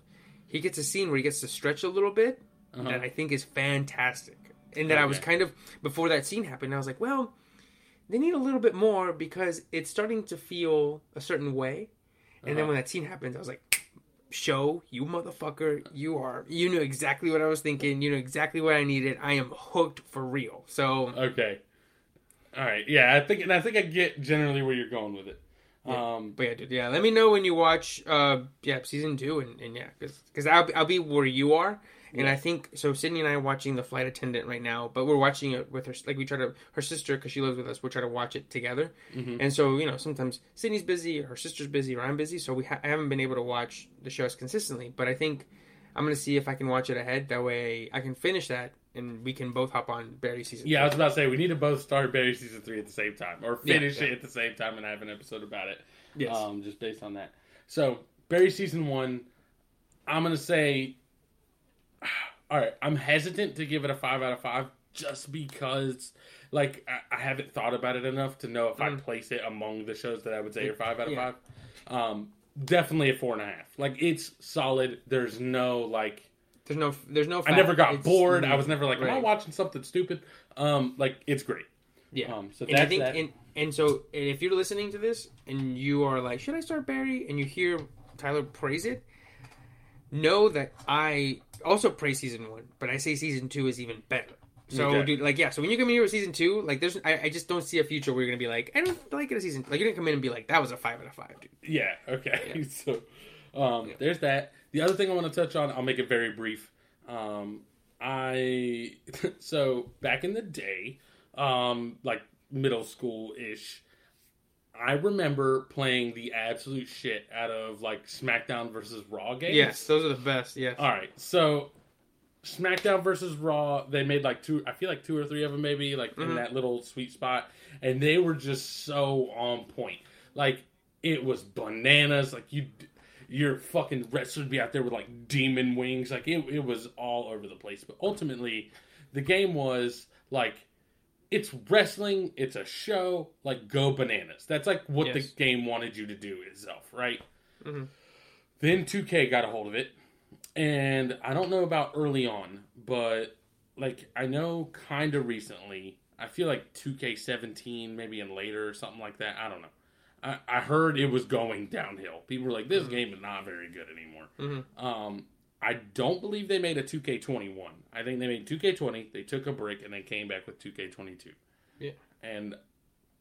he gets a scene where he gets to stretch a little bit Uh-huh. that i think is fantastic and that i was kind of before that scene happened i was like well they need a little bit more because it's starting to feel a certain way and then Uh-huh. when that scene happens i was like show you motherfucker you are you knew exactly what i was thinking you know exactly what i needed i am hooked for real so Okay. All right. Yeah, I think and I think I get generally where you're going with it. Um, But yeah, dude, yeah. Let me know when you watch, uh, yeah, season two, and, and yeah, because I'll I'll be where you are, and I think so. Sydney and I are watching the flight attendant right now, but we're watching it with her. Like we try to, her sister, because she lives with us, we'll try to watch it together. Mhm. And so you know, sometimes Sydney's busy, her sister's busy, or I'm busy, so we ha- I haven't been able to watch the shows consistently. But I think I'm gonna see if I can watch it ahead. That way, I can finish that, and we can both hop on Barry season. yeah, I was about to say we need to both start Barry season three at the same time, or finish yeah. it at the same time, and have an episode about it. Yes. Um, just based on that. So Barry season one, I'm gonna say, all right. I'm hesitant to give it a five out of five, just because, like, I, I haven't thought about it enough to know if I Mm. place it among the shows that I would say are five out of Yeah. five. Um, definitely a four and a half. Like, it's solid. There's no like. There's no, there's no. I never got It's- bored. I was never like, am I watching something stupid? Um, like it's great. Yeah. Um, so and I think, that. and, and so if you're listening to this and you are like, should I start Barry? And you hear Tyler praise it, know that I also praise season one, but I say season two is even better. So, Okay. dude, like, yeah. So when you come in here with season two, like, there's, I, I just don't see a future where you're gonna be like, I don't like it a season. Like, you're gonna come in and be like, that was a five out of five, dude. Yeah. Okay. Yeah. so, um, Yeah. there's that. The other thing I want to touch on, I'll make it very brief. Um, I so back in the day, um, like middle school ish, I remember playing the absolute shit out of like SmackDown versus Raw games. Yes, those are the best. Yeah. All right, so SmackDown versus Raw, they made like two. I feel like two or three of them, maybe like in Mhm. that little sweet spot, and they were just so on point. Like it was bananas. Like you, your fucking wrestler would be out there with like demon wings. Like it, it was all over the place. But ultimately, the game was like. It's wrestling. It's a show. Like go bananas. That's like what Yes. the game wanted you to do itself, right? Mhm. Then 2K got a hold of it, and I don't know about early on, but like I know kind of recently. I feel like 2K17, maybe in later or something like that. I don't know. I, I heard it was going downhill. People were like, "This Mhm. game is not very good anymore." Mhm. Um, I don't believe they made a 2K21. I think they made 2K20. They took a break and then came back with 2K22. Yeah. And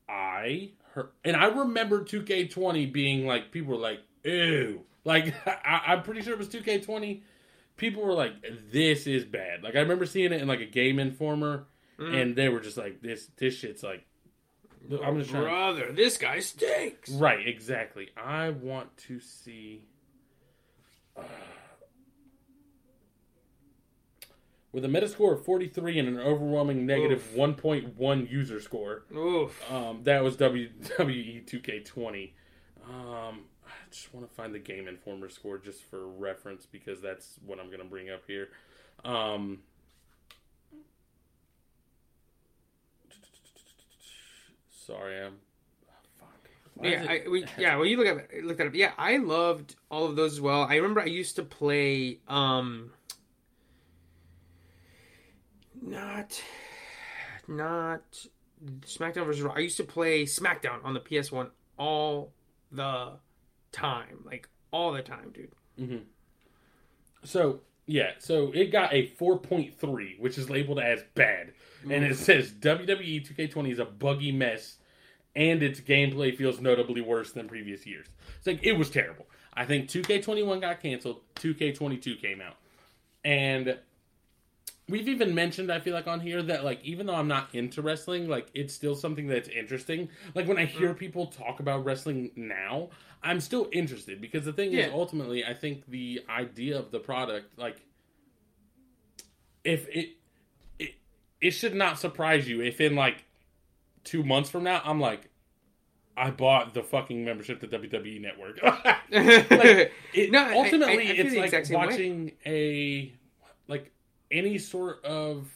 I heard, and I remember 2K20 being like, people were like, ew. Like, I, I'm pretty sure it was 2K20. People were like, this is bad. Like, I remember seeing it in like a Game Informer, and they were just like, this, this shit's like, I'm just trying. Brother, this guy stinks. Right, exactly. I want to see. uh, with a Metascore of 43 and an overwhelming negative 1.1 user score, Oof. um, that was WWE 2K20. Um, I just want to find the Game Informer score just for reference because that's what I'm going to bring up here. Um, sorry, I'm. Fuck. Why Yeah, is I, we, yeah. Well, you look at looked at it. Yeah, I loved all of those as well. I remember I used to play. um Not, not SmackDown versus Raw. I used to play SmackDown on the PS One all the time, like all the time, dude. So yeah, so it got a 4.3, which is labeled as bad, and it mm. says E WWE 2K20 is a buggy mess, and its gameplay feels notably worse than previous years. It's like it was terrible. I think 2K21 got canceled. 2K22 came out, and we've even mentioned I feel like on here that like even though I'm not into wrestling, like it's still something that's interesting. Like when I hear mm. people talk about wrestling now, I'm still interested because the thing Yeah. is ultimately I think the idea of the product like if it it it should not surprise you if in like 2 months from now I'm like I bought the fucking membership to WWE Network. It, No, I- I- ultimately, I feel it's like same way. watching a like any sort of.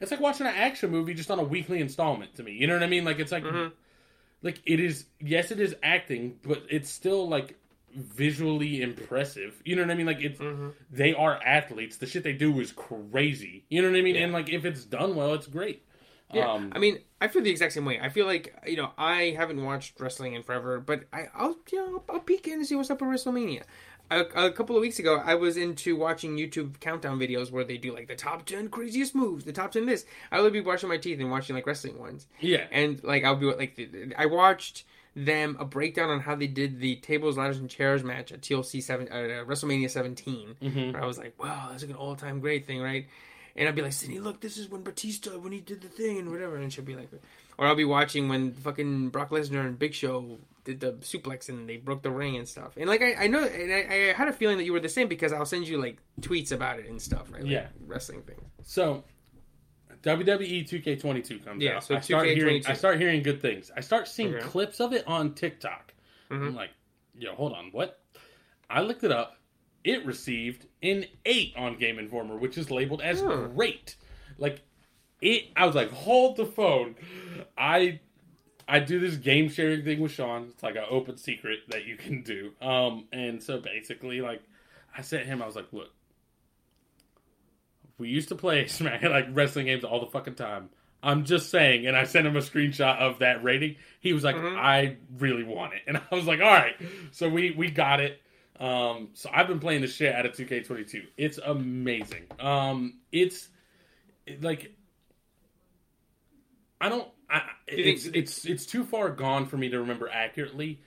It's like watching an action movie just on a weekly installment to me. You know what I mean? Like it's like, Mm-hmm. like it is. Yes, it is acting, but it's still like visually impressive. You know what I mean? Like it's Mm-hmm. they are athletes. The shit they do is crazy. You know what I mean? And like if it's done well, it's great. Yeah, Um, I mean, I feel the exact same way. I feel like you know I haven't watched wrestling in forever, but I, I'll you know I'll peek in and see what's up at WrestleMania. A, a couple of weeks ago, I was into watching YouTube countdown videos where they do like the top ten craziest moves, the top ten this. I would be brushing my teeth and watching like wrestling ones, yeah, and like I'll be like I watched them a breakdown on how they did the tables, ladders, and chairs match at TLC seven uh, WrestleMania 17 Mm-hmm. Where I was like, wow, that's like an all time great thing, right? And I'd be like, Sydney, look, this is when Batista when he did the thing and whatever, and she'll be like, or I'll be watching when fucking Brock Lesnar and Big Show did the suplex and they broke the ring and stuff. And like I, I know, and I, I had a feeling that you were the same because I'll send you like tweets about it and stuff, right? Like, Yeah. wrestling things. So WWE 2K22 comes Yeah, out. so I start hearing 2K22. I start hearing good things. I start seeing Okay. clips of it on TikTok. I'm like, yo, hold on, what? I looked it up. It received an eight on Game Informer, which is labeled as Hmm. great. Like it I was like, hold the phone. I I do this game sharing thing with Sean. It's like an open secret that you can do. Um, and so basically, like, I sent him. I was like, look, we used to play Smack like wrestling games all the fucking time. I'm just saying, and I sent him a screenshot of that rating. He was like, I really want it, and I was like, all right. So we we got it. Um, so I've been playing the shit out of 2K22. It's amazing. Um, it's like I don't. I, you think- it's it's it's too far gone for me to remember accurately.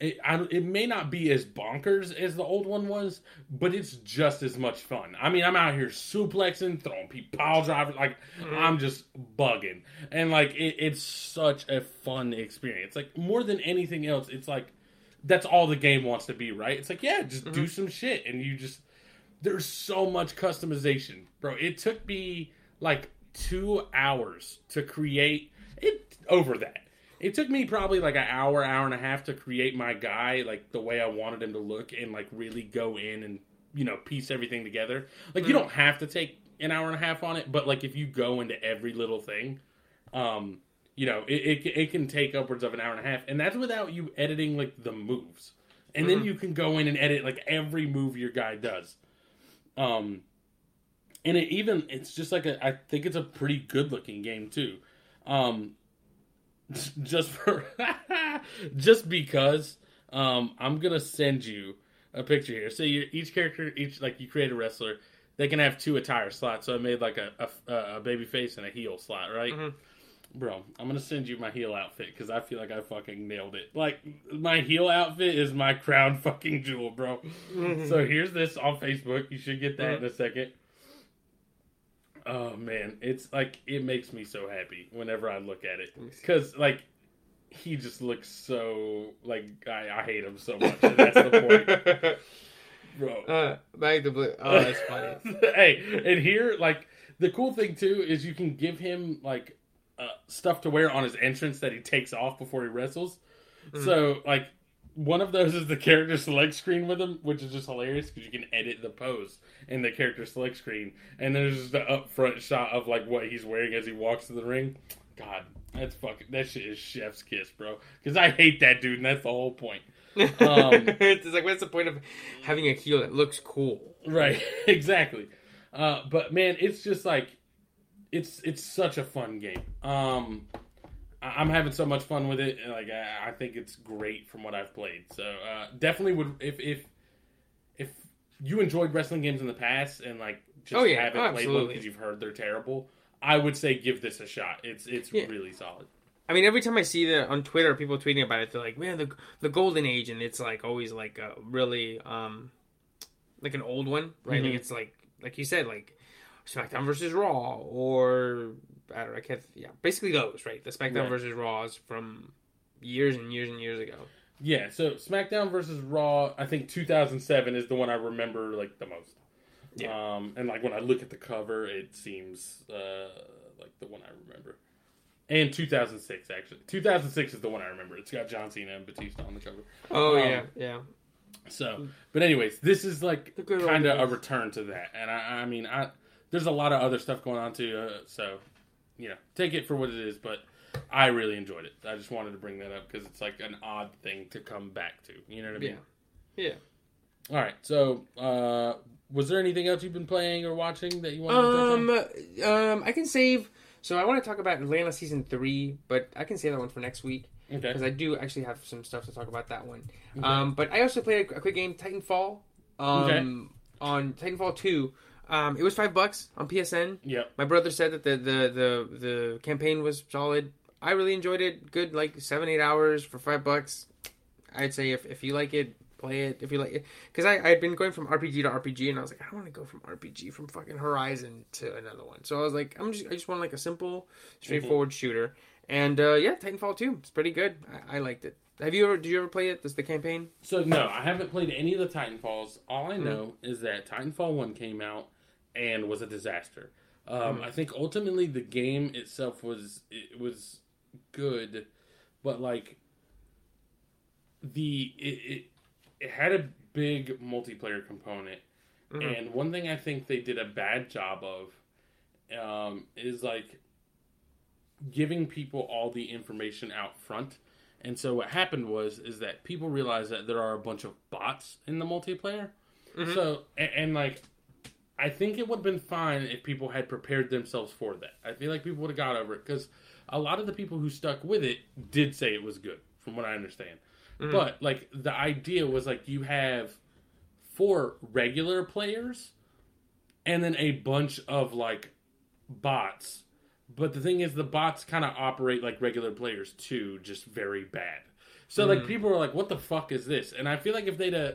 It, I, it may not be as bonkers as the old one was, but it's just as much fun. I mean, I'm out here suplexing, throwing people pile drivers, like mm-hmm. I'm just bugging, and like it, it's such a fun experience. Like more than anything else, it's like that's all the game wants to be, right? It's like yeah, just do mm-hmm. some shit, and you just there's so much customization, bro. It took me like two hours to create it over that. It took me probably like an hour, hour and a half to create my guy like the way I wanted him to look and like really go in and you know piece everything together. Like you don't have to take an hour and a half on it, but like if you go into every little thing, um, you know it, it it can take upwards of an hour and a half, and that's without you editing like the moves. And then you can go in and edit like every move your guy does. Um, and it even it's just like a I think it's a pretty good looking game too. Um, just for just because um, I'm gonna send you a picture here. So you each character each like you create a wrestler, they can have two attire slots. So I made like a a, a baby face and a heel slot, right? Bro, I'm gonna send you my heel outfit because I feel like I fucking nailed it. Like my heel outfit is my crown fucking jewel, bro. so here's this on Facebook. You should get that in a second. Oh man, it's like it makes me so happy whenever I look at it because like he just looks so like I, I hate him so much. and that's the point, bro. uh, back to blue. Oh, that's funny. hey, and here, like, the cool thing too is you can give him like uh, stuff to wear on his entrance that he takes off before he wrestles. So, like, one of those is the character select screen with him, which is just hilarious because you can edit the pose in the character select screen, and there's just the upfront shot of like what he's wearing as he walks to the ring. God, that's fucking that shit is chef's kiss, bro. Because I hate that dude, and that's the whole point. Um, it's like, what's the point of having a heel that looks cool? Right, exactly. Uh, but man, it's just like it's it's such a fun game. Um, I'm having so much fun with it. Like I, I think it's great from what I've played. So uh, definitely would if if if you enjoyed wrestling games in the past and like just Oh, yeah. haven't Oh, played one absolutely. because you've heard they're terrible, I would say give this a shot. It's it's Yeah. really solid. I mean, every time I see that on Twitter, people tweeting about it, they're like, "Man, the the golden age," and it's like always like a really um like an old one, right? Like Mhm. it's like like you said, like SmackDown versus Raw, or I don't know, I can't, yeah, basically those, right? The SmackDown Right. versus Raws from years and years and years ago. Yeah. So SmackDown versus Raw, I think 2007 is the one I remember like the most. Yeah. Um, and like when I look at the cover, it seems uh, like the one I remember. And 2006, actually. 2006 is the one I remember. It's got John Cena and Batista on the cover. Oh Um, yeah, yeah. So, but anyways, this is like The good old kind of a return to that. And I, I mean, I there's a lot of other stuff going on too. Uh, so, you know, take it for what it is. But I really enjoyed it. I just wanted to bring that up because it's like an odd thing to come back to. You know what I mean? Yeah. Yeah. All right. So, uh, was there anything else you've been playing or watching that you wanted to touch on? Um, um, I can save. So I want to talk about Atlanta season three, but I can save that one for next week Okay. because I do actually have some stuff to talk about that one. Um, but I also played a, a quick game, Titanfall. Um, Okay. on Titanfall two. Um, it was five bucks on PSN. Yeah. My brother said that the the the, the campaign was solid. I really enjoyed it. Good, like seven eight hours for five bucks. I'd say if, if you like it, play it. If you like it, because I I had been going from RPG to RPG, and I was like, I don't want to go from RPG from fucking Horizon to another one. So I was like, I'm just I just want like a simple, straightforward shooter. And uh, yeah, Titanfall two, it's pretty good. I, I liked it. Have you ever? Did you ever play it? This the campaign? So no, I haven't played any of the Titanfalls. All Mm-hmm. I know is that Titanfall one came out and was a disaster. Um, Mm-hmm. I think ultimately the game itself was it was good, but like the it it, it had a big multiplayer component, Mhm. and one thing I think they did a bad job of um, is like giving people all the information out front. And so what happened was is that people realized that there are a bunch of bots in the multiplayer. Mhm. So and, and like I think it would have been fine if people had prepared themselves for that. I feel like people would have got over it because a lot of the people who stuck with it did say it was good, from what I understand. But like the idea was like you have four regular players and then a bunch of like bots. But the thing is, the bots kind of operate like regular players too, just very bad. So like people are like, "What the fuck is this?" And I feel like if they'd uh,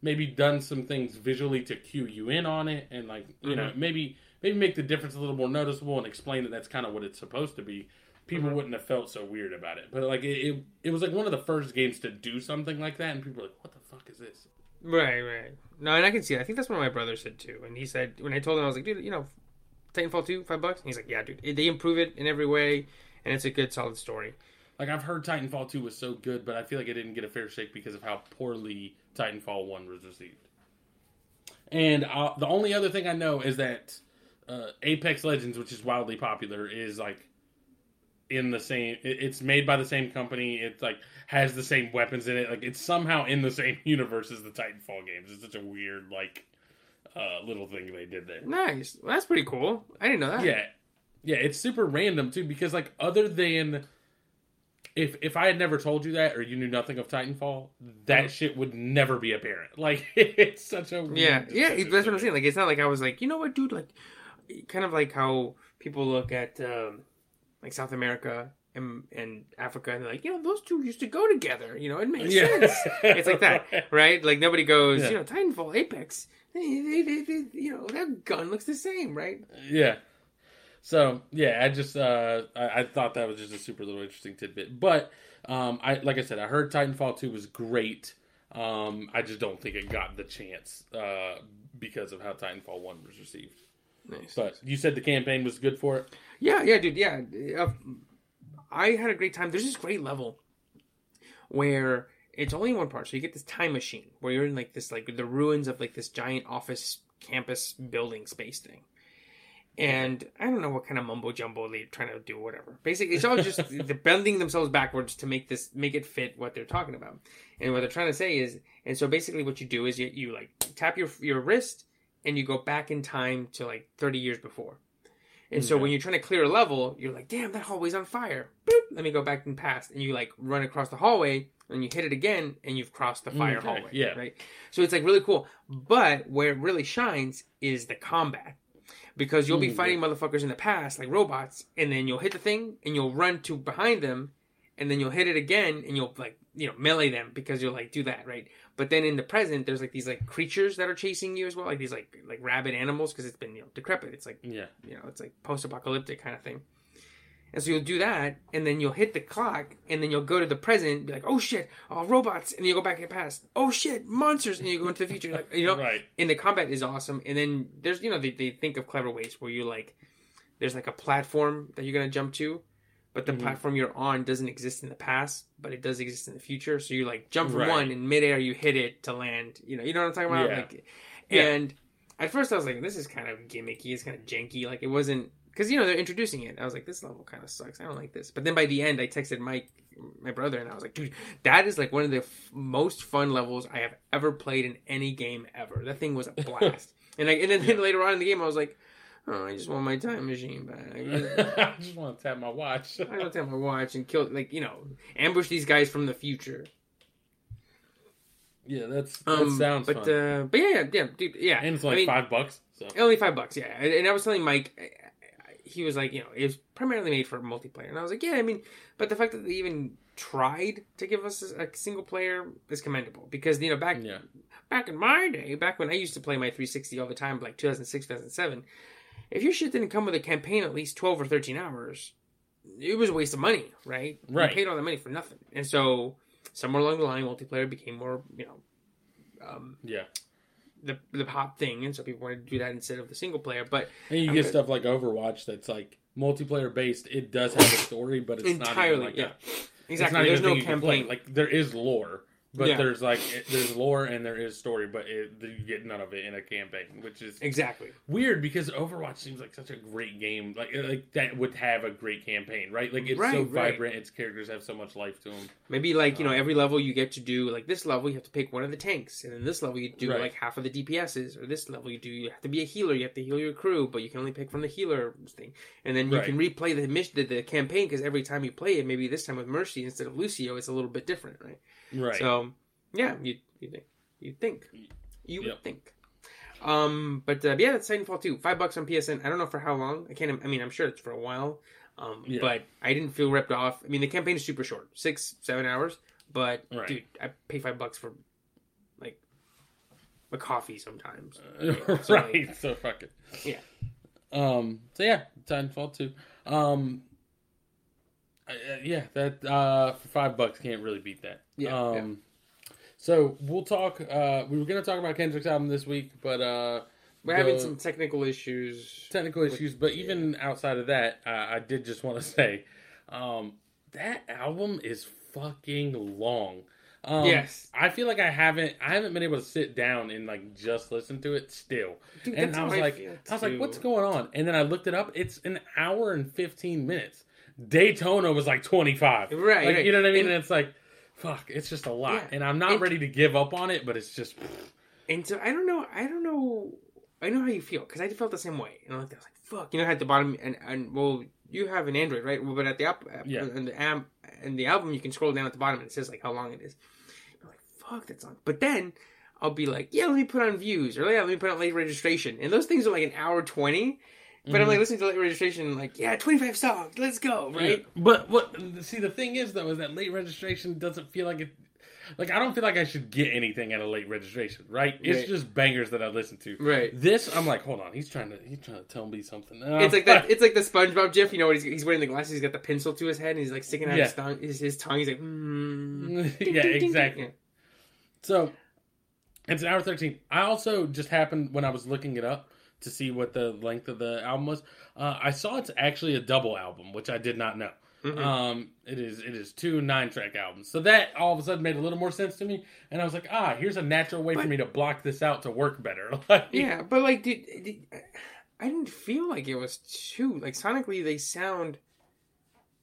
maybe done some things visually to cue you in on it, and like you know maybe maybe make the difference a little more noticeable and explain that that's kind of what it's supposed to be, people wouldn't have felt so weird about it. But like it, it, it was like one of the first games to do something like that, and people were like, "What the fuck is this?" Right, right. No, and I can see it. I think that's what my brother said too. And he said when I told him, I was like, dude, you know, Titanfall two, five bucks. And he's like, yeah, dude, they improve it in every way, and it's a good, solid story. Like I've heard Titanfall 2 was so good, but I feel like it didn't get a fair shake because of how poorly Titanfall 1 was received. And uh, the only other thing I know is that uh, Apex Legends, which is wildly popular, is like in the same. It's made by the same company. It's like has the same weapons in it. Like it's somehow in the same universe as the Titanfall games. It's such a weird like uh, little thing they did there. Nice. Well, that's pretty cool. I didn't know that. Yeah, yeah, it's super random too because like other than if if I had never told you that or you knew nothing of Titanfall, that shit would never be apparent. Like it's such a Yeah, yeah, that's what I'm saying. Like, it's not like I was like, you know what, dude? Like, kind of like how people look at um, like South America and, and Africa, and they're like, you know, those two used to go together. You know, it makes Yeah. sense. It's like that, right? Like nobody goes, Yeah. you know, Titanfall, Apex. They, they, they, they, you know, that gun looks the same, right? Yeah. So yeah, I just uh, I, I thought that was just a super little interesting tidbit. But um, I like I said, I heard Titanfall two was great. Um, I just don't think it got the chance uh, because of how Titanfall one was received. Nice. But you said the campaign was good for it. Yeah, yeah, dude. Yeah, uh, I had a great time. There's this great level where it's only one part, so you get this time machine where you're in like this, like the ruins of like this giant office campus building space thing. And I don't know what kind of mumbo jumbo they're trying to do, whatever. Basically, it's all just they're bending themselves backwards to make this make it fit what they're talking about. And what they're trying to say is, and so basically, what you do is you, you like tap your your wrist and you go back in time to like 30 years before. And so when you're trying to clear a level, you're like, damn, that hallway's on fire. Boop, let me go back and past. And you like run across the hallway and you hit it again and you've crossed the fire Okay, hallway. yeah. Right. So it's like really cool. But where it really shines is the combat. Because you'll be Mm, fighting motherfuckers in the past, like robots, and then you'll hit the thing and you'll run to behind them, and then you'll hit it again and you'll like, you know, melee them because you'll like do that, right? But then in the present, there's like these like creatures that are chasing you as well, like these like like rabid animals because it's been you know decrepit. It's like Yeah. you know, it's like post-apocalyptic kind of thing. And so you'll do that, and then you'll hit the clock, and then you'll go to the present, be like, "Oh shit, oh robots," and you go back in the past. "Oh shit, monsters," and you go into the future. Like you know, Right. and the combat is awesome. And then there's you know they, they think of clever ways where you like there's like a platform that you're gonna jump to, but the Mhm. platform you're on doesn't exist in the past, but it does exist in the future. So you like jump from Right. one in midair, you hit it to land. You know, you know what I'm talking about? Yeah. Like, Yeah. and at first I was like, this is kind of gimmicky. It's kind of janky. Like it wasn't because you know they're introducing it. I was like, this level kind of sucks. I don't like this. But then by the end, I texted Mike, my brother, and I was like, dude, that is like one of the f- most fun levels I have ever played in any game ever. That thing was a blast. and I, and then, then later on in the game, I was like, oh, I just want my time machine back. I just want to tap my watch. I don't take my watch and kill like you know ambush these guys from the future. yeah, that's that Um, sounds but fun. uh, but yeah, yeah, yeah, dude, yeah. and it's I like mean, five bucks. So Only five bucks, yeah. And, and I was telling Mike, I- I- he was like, you know, it was primarily made for multiplayer, and I was like, yeah, I mean, but the fact that they even tried to give us a single player is commendable because you know back yeah, back in my day, back when I used to play my 360 all the time, like 2006, 2007, if your shit didn't come with a campaign at least 12 or 13 hours, it was a waste of money, right? Right. You paid all that money for nothing, and so somewhere along the line, multiplayer became more, you know. Um, yeah. the the hot thing, and so people wanted to do that instead of the single player. But And you I'm get good. stuff like Overwatch that's like multiplayer based. It does have a story, but it's not entirely, even like yeah, that. Exactly. There's no thing you can play. campaign. Like there is lore, but Yeah. there's like it, there's lore and there is story, but it, you get none of it in a campaign, which is exactly. weird because Overwatch seems like such a great game. Like like that would have a great campaign, right? Like it's so Right, right. vibrant. Its characters have so much life to them. Maybe like you know Um, every level you get to do like this level you have to pick one of the tanks, and then this level you do Right. like half of the DPSs, or this level you do you have to be a healer, you have to heal your crew, but you can only pick from the healer thing, and then you Right. can replay the mission, the, the campaign because every time you play it, maybe this time with Mercy instead of Lucio, it's a little bit different, right? Right. So yeah, you you think you think you would think. Um, but uh, yeah, that's Titanfall two. Five bucks on PSN. I don't know for how long. I can't. I mean, I'm sure it's for a while. Um, Yeah. but I didn't feel ripped off. I mean, the campaign is super short, six seven hours. But Right. dude, I pay five bucks for like a coffee sometimes. right. So, like- so fuck it. Yeah. Um. So yeah, Titanfall two. Um. Uh, yeah, that uh for five bucks can't really beat that. Yeah, Um. So we'll talk. Uh, we were gonna talk about Kendrick's album this week, but uh, We're having some technical issues. technical issues. But even outside of that, uh, I did just want to say, um, that album is fucking long. Um, Yes. I feel like I haven't I haven't been able to sit down and like just listen to it still. Dude, and that's I was I like, I was like, what's going on? And then I looked it up. It's an hour and fifteen minutes. Daytona was like twenty five. Right, Like, right. You know what I mean? And- And, it's like, fuck, it's just a lot. Yeah. And I'm not And- ready to give up on it, but it's just And so I don't know. I don't know. I know how you feel because I felt the same way. And I was like, "Fuck!" You know, at the bottom, and and well, you have an Android, right? Well, but at the app, Yeah. and the amp, and the album, you can scroll down at the bottom, and it says like how long it is. I'm like, "Fuck, that's long." But then I'll be like, "Yeah, let me put on views," or "Yeah, let me put on late registration," and those things are like an hour twenty. But I'm like listening to late registration, like yeah, 25 songs, let's go, right? But what? See, the thing is though, is that late registration doesn't feel like it. Like I don't feel like I should get anything at a late registration, right? It's Right. just bangers that I listen to. Right. This, I'm like, hold on, he's trying to, he's trying to tell me something. Uh, It's like that. It's like the SpongeBob GIF. You know, what he's, he's wearing the glasses. He's got the pencil to his head, and he's like sticking out Yeah. his tongue. His, his tongue. He's like, mm. yeah, exactly. So it's an hour thirteen. I also just happened when I was looking it up to see what the length of the album was. Uh, I saw it's actually a double album, which I did not know. Mhm. Um, it is it is two nine track albums. So that all of a sudden made a little more sense to me, and I was like, ah, here's a natural way for me to block this out to work better. Like, Yeah, but like, dude, dude, I didn't feel like it was too like sonically. They sound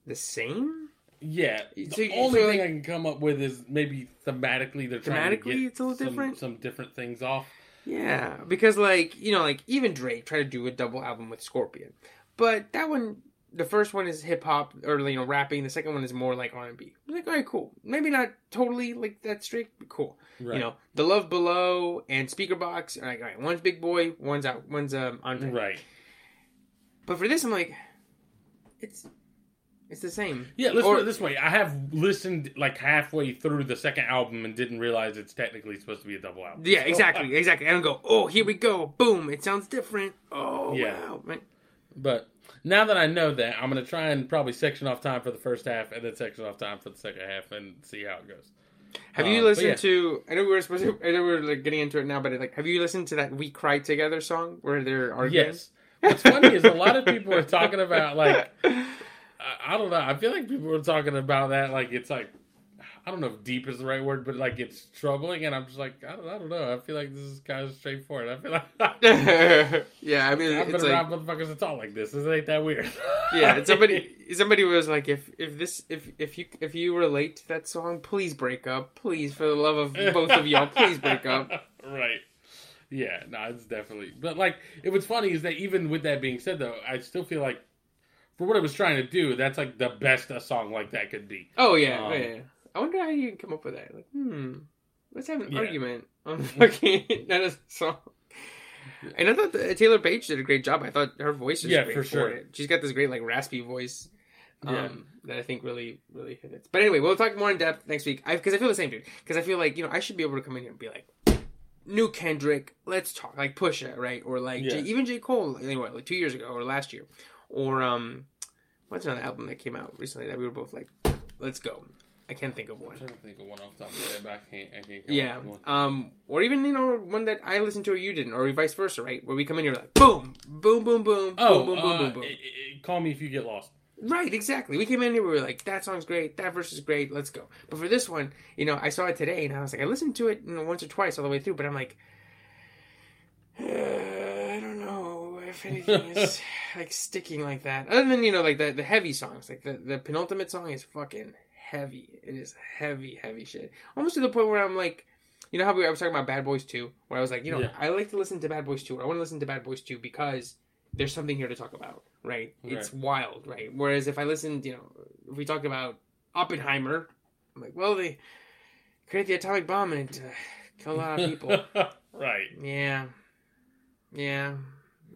the same. yeah. The So- only so, thing like- I can come up with is maybe thematically they're trying to Thematically, get it's a little some, different? some different things off. Yeah, because like you know, like even Drake tried to do a double album with Scorpion, but that one, the first one is hip hop or you know rapping. The second one is more like R and B. Like, all right, cool. Maybe not totally like that strict, but cool. Right. You know, the Love Below and Speakerboxxx. Are like, all right, one's Big Boi, one's out, one's um Andre. Right. But for this, I'm like, it's it's the same. Yeah, let's Or- put it this way. I have listened like halfway through the second album and didn't realize it's technically supposed to be a double album. Yeah, So, exactly, exactly. And I go, oh, here we go, boom! It sounds different. Oh, Yeah. wow, man. But now that I know that, I'm going to try and probably section off time for the first half and then section off time for the second half and see how it goes. Have Um, you listened yeah. to? I know we were supposed to. I know we are like getting into it now, but like, have you listened to that "We Cry Together" song where they're arguing? Yes. What's funny is a lot of people are talking about like I, I don't know. I feel like people are talking about that like it's like I don't know if deep is the right word, but like it's troubling, and I'm just like I don't, I don't know. I feel like this is kind of straightforward. I feel like yeah, I mean, I've been it's around like, motherfuckers that talk like this. This ain't that weird. yeah, somebody somebody was like, if if this if if you if you relate to that song, please break up, please, for the love of both of y'all, please break up. right. Yeah, no, it's definitely. But like, it was funny is that even with that being said, though, I still feel like for what it was trying to do, that's like the best a song like that could be. Oh yeah, Um, yeah, yeah. I wonder how you can come up with that. Like, hmm, let's have an Yeah. argument on fucking that is song. And I thought that Taylour Paige did a great job. I thought her voice was Yeah, great for sure. She's got this great like raspy voice. Um, Yeah. that I think really, really hits. But anyway, we'll talk more in depth next week. Because I, feel the same, dude. Because I feel like you know I should be able to come in here and be like, new Kendrick, let's talk like Pusha, right? Or like Yeah. J, even J Cole, anyway, like two years ago or last year, or um, what's another album that came out recently that we were both like, let's go. I can't think of one. I'm trying to think of one off the top of my head, but I can't. I can't Yeah. up with one. Um, or even you know one that I listened to or you didn't, or vice versa, right? Where we come in here like boom, boom, boom, boom, Oh, boom, boom, boom, uh, boom, boom. i- call me if you get lost. Right, exactly. We came in here, we were like, that song's great, that verse is great, let's go. But for this one, you know, I saw it today and I was like, I listened to it you know, once or twice all the way through, but I'm like, uh, I don't know if anything is like sticking like that. Other than, you know, like the, the heavy songs, like the, the penultimate song is fucking heavy. It is heavy, heavy shit. Almost to the point where I'm like, you know how we, I was talking about Bad Boys 2, where I was like, you know, Yeah. I like to listen to Bad Boys 2, or I want to listen to Bad Boys 2 because there's something here to talk about, right? It's wild, right? Whereas if I listened, you know, if we talked about Oppenheimer, I'm like, well, they create the atomic bomb and it uh, killed a lot of people. right. yeah. Yeah.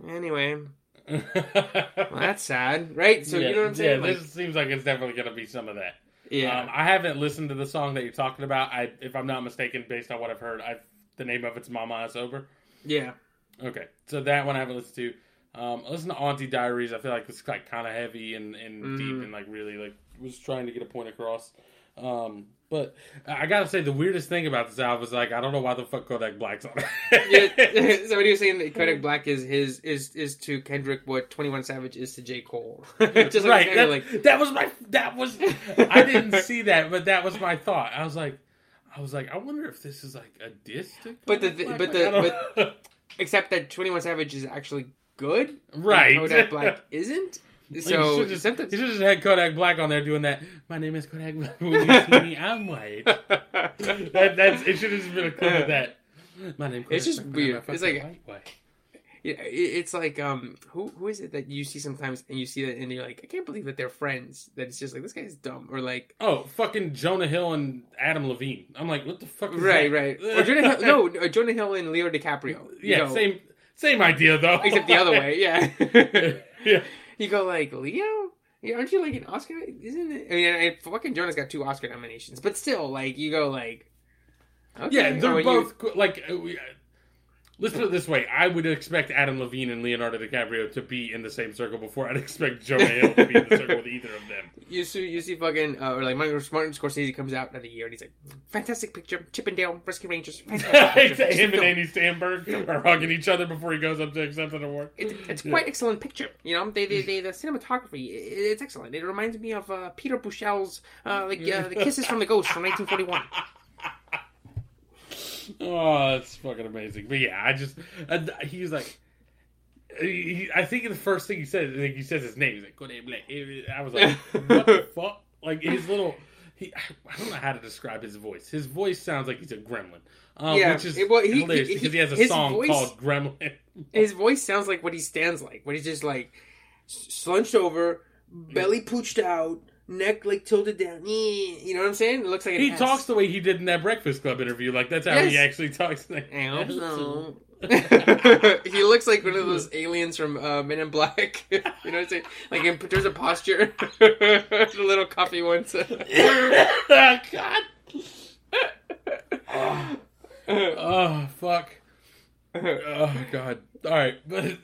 Anyway, well, that's sad, right? So yeah, you know what I'm saying? Yeah, Like, this seems like it's definitely going to be some of that. yeah. Um, I haven't listened to the song that you're talking about. I, if I'm not mistaken, based on what I've heard, I've, the name of it's "Mother I Sober." yeah. Okay, so that one I haven't listened to. Um, I listened to Auntie Diaries. I feel like it's like kind of heavy and, and Mhm. deep and like really like was trying to get a point across. Um, but I gotta say the weirdest thing about this album is like I don't know why the fuck Kodak Black's on it. yeah, somebody was saying that Kodak Black is his is is to Kendrick what Twenty One Savage is to J Cole. Just right. like, That, like that was my that was I didn't see that, but that was my thought. I was like I was like, I wonder if this is like a diss to But the Black? but the- don't- except that Twenty One Savage is actually good. right. Kodak Black isn't. So you should just, you should just had Kodak Black on there doing that. My name is Kodak Black. When you see me, I'm white. that, that's it. Should have just been a clip of that. My name. It's just Kodak Black, weird. It's like- white, white. Yeah, it's like um, who who is it that you see sometimes and you see that and you're like, I can't believe that they're friends. That it's just like this guy's dumb or like Oh, fucking Jonah Hill and Adam Levine. I'm like, what the fuck? Is right, that? right. Or Jonah Hill, no, uh, Jonah Hill and Leo DiCaprio. Yeah, know, same Same idea though. except the other way. Yeah. yeah. You go like Leo. Yeah, aren't you like an Oscar? Isn't it? I mean, I, fucking Jonah's got two Oscar nominations, but still, like you go like. Okay. Yeah, they're or you- both co- like. Uh, uh, Let's put it this way: I would expect Adam Levine and Leonardo DiCaprio to be in the same circle before I'd expect Jonah Hill to be in the circle with either of them. You see, you see, fucking, uh, or like Martin, Scorsese comes out another year and he's like, "Fantastic picture, Chip 'n Dale Rescue Rangers." Fantastic picture. Him and. Andy Samberg are hugging each other before he goes up to accept an award. It's, it's quite excellent picture. You know, they, they, they the cinematography, it's excellent. It reminds me of uh, Peter Buchel's uh, like uh, the Kisses from the Ghost from 1941. Oh, that's fucking amazing. But yeah, I just and he was like, he, I think the first thing he said, like he says his name. He's like. I was like, what the fuck? Like his little. He, I don't know how to describe his voice. His voice sounds like he's a gremlin, um, Yeah, which is it- well, he- hilarious he- because he has a song voice- called Gremlin. His voice sounds like what he stands like. When he's just like slunched over, belly pooched out, neck like tilted down. eh, You know what I'm saying? It looks like an He S. talks the way he did in that Breakfast Club interview. Like that's how he actually talks. Like, I hope so. he looks like one of those aliens from uh, Men in Black. you know what I'm saying? Like in terms of posture, the little coffee ones. oh God. oh, oh, fuck. Oh god. All right, but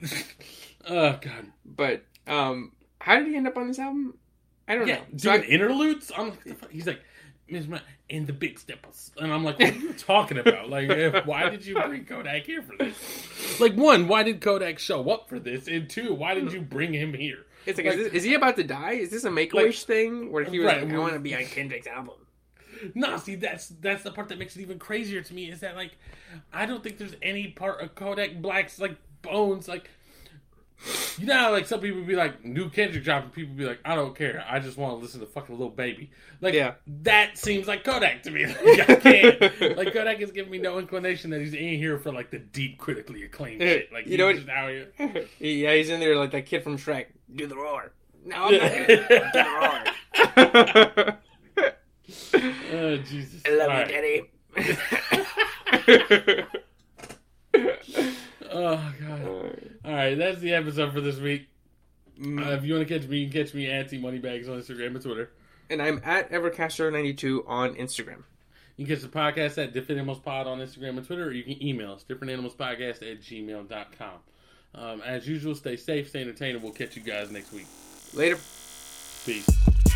oh god. but um, how did he end up on this album? I don't Yeah, know. So doing I- interludes. I'm like, the fuck? he's like, Miss Ma- and the big steppers, and I'm like, what are you talking about? Like, eh, why did you bring Kodak here for this? Like, one, why did Kodak show up for this? And two, why did you bring him here? it's like, like- is, this, is he about to die? Is this a Make a Like- Wish thing where he was Right, like, I want to be on Kendrick's album? No, see, that's that's the part that makes it even crazier to me is that like, I don't think there's any part of Kodak Black's like bones like. You know, how, like some people be like, "New Kendrick drop," and people be like, "I don't care. I just want to listen to fucking Lil Baby." Like, Yeah. that seems like Kodak to me. Like, I can't. like Kodak is giving me no inclination that he's in here for like the deep, critically acclaimed shit. Like, You know he's what- just out here. yeah, he's in there like that kid from Shrek. Do the roar. No, I'm not do the roar. Oh Jesus! I love All you, right. Daddy. Oh god! All right, that's the episode for this week. Uh, if you want to catch me, you can catch me at T Moneybags on Instagram and Twitter. and I'm at Evercaster92 on Instagram. You can catch the podcast at Different Animals Pod on Instagram and Twitter, or you can email us, differentanimalspodcast at gmail.com. Um, as usual, stay safe, stay entertained, and we'll catch you guys next week. Later. Peace.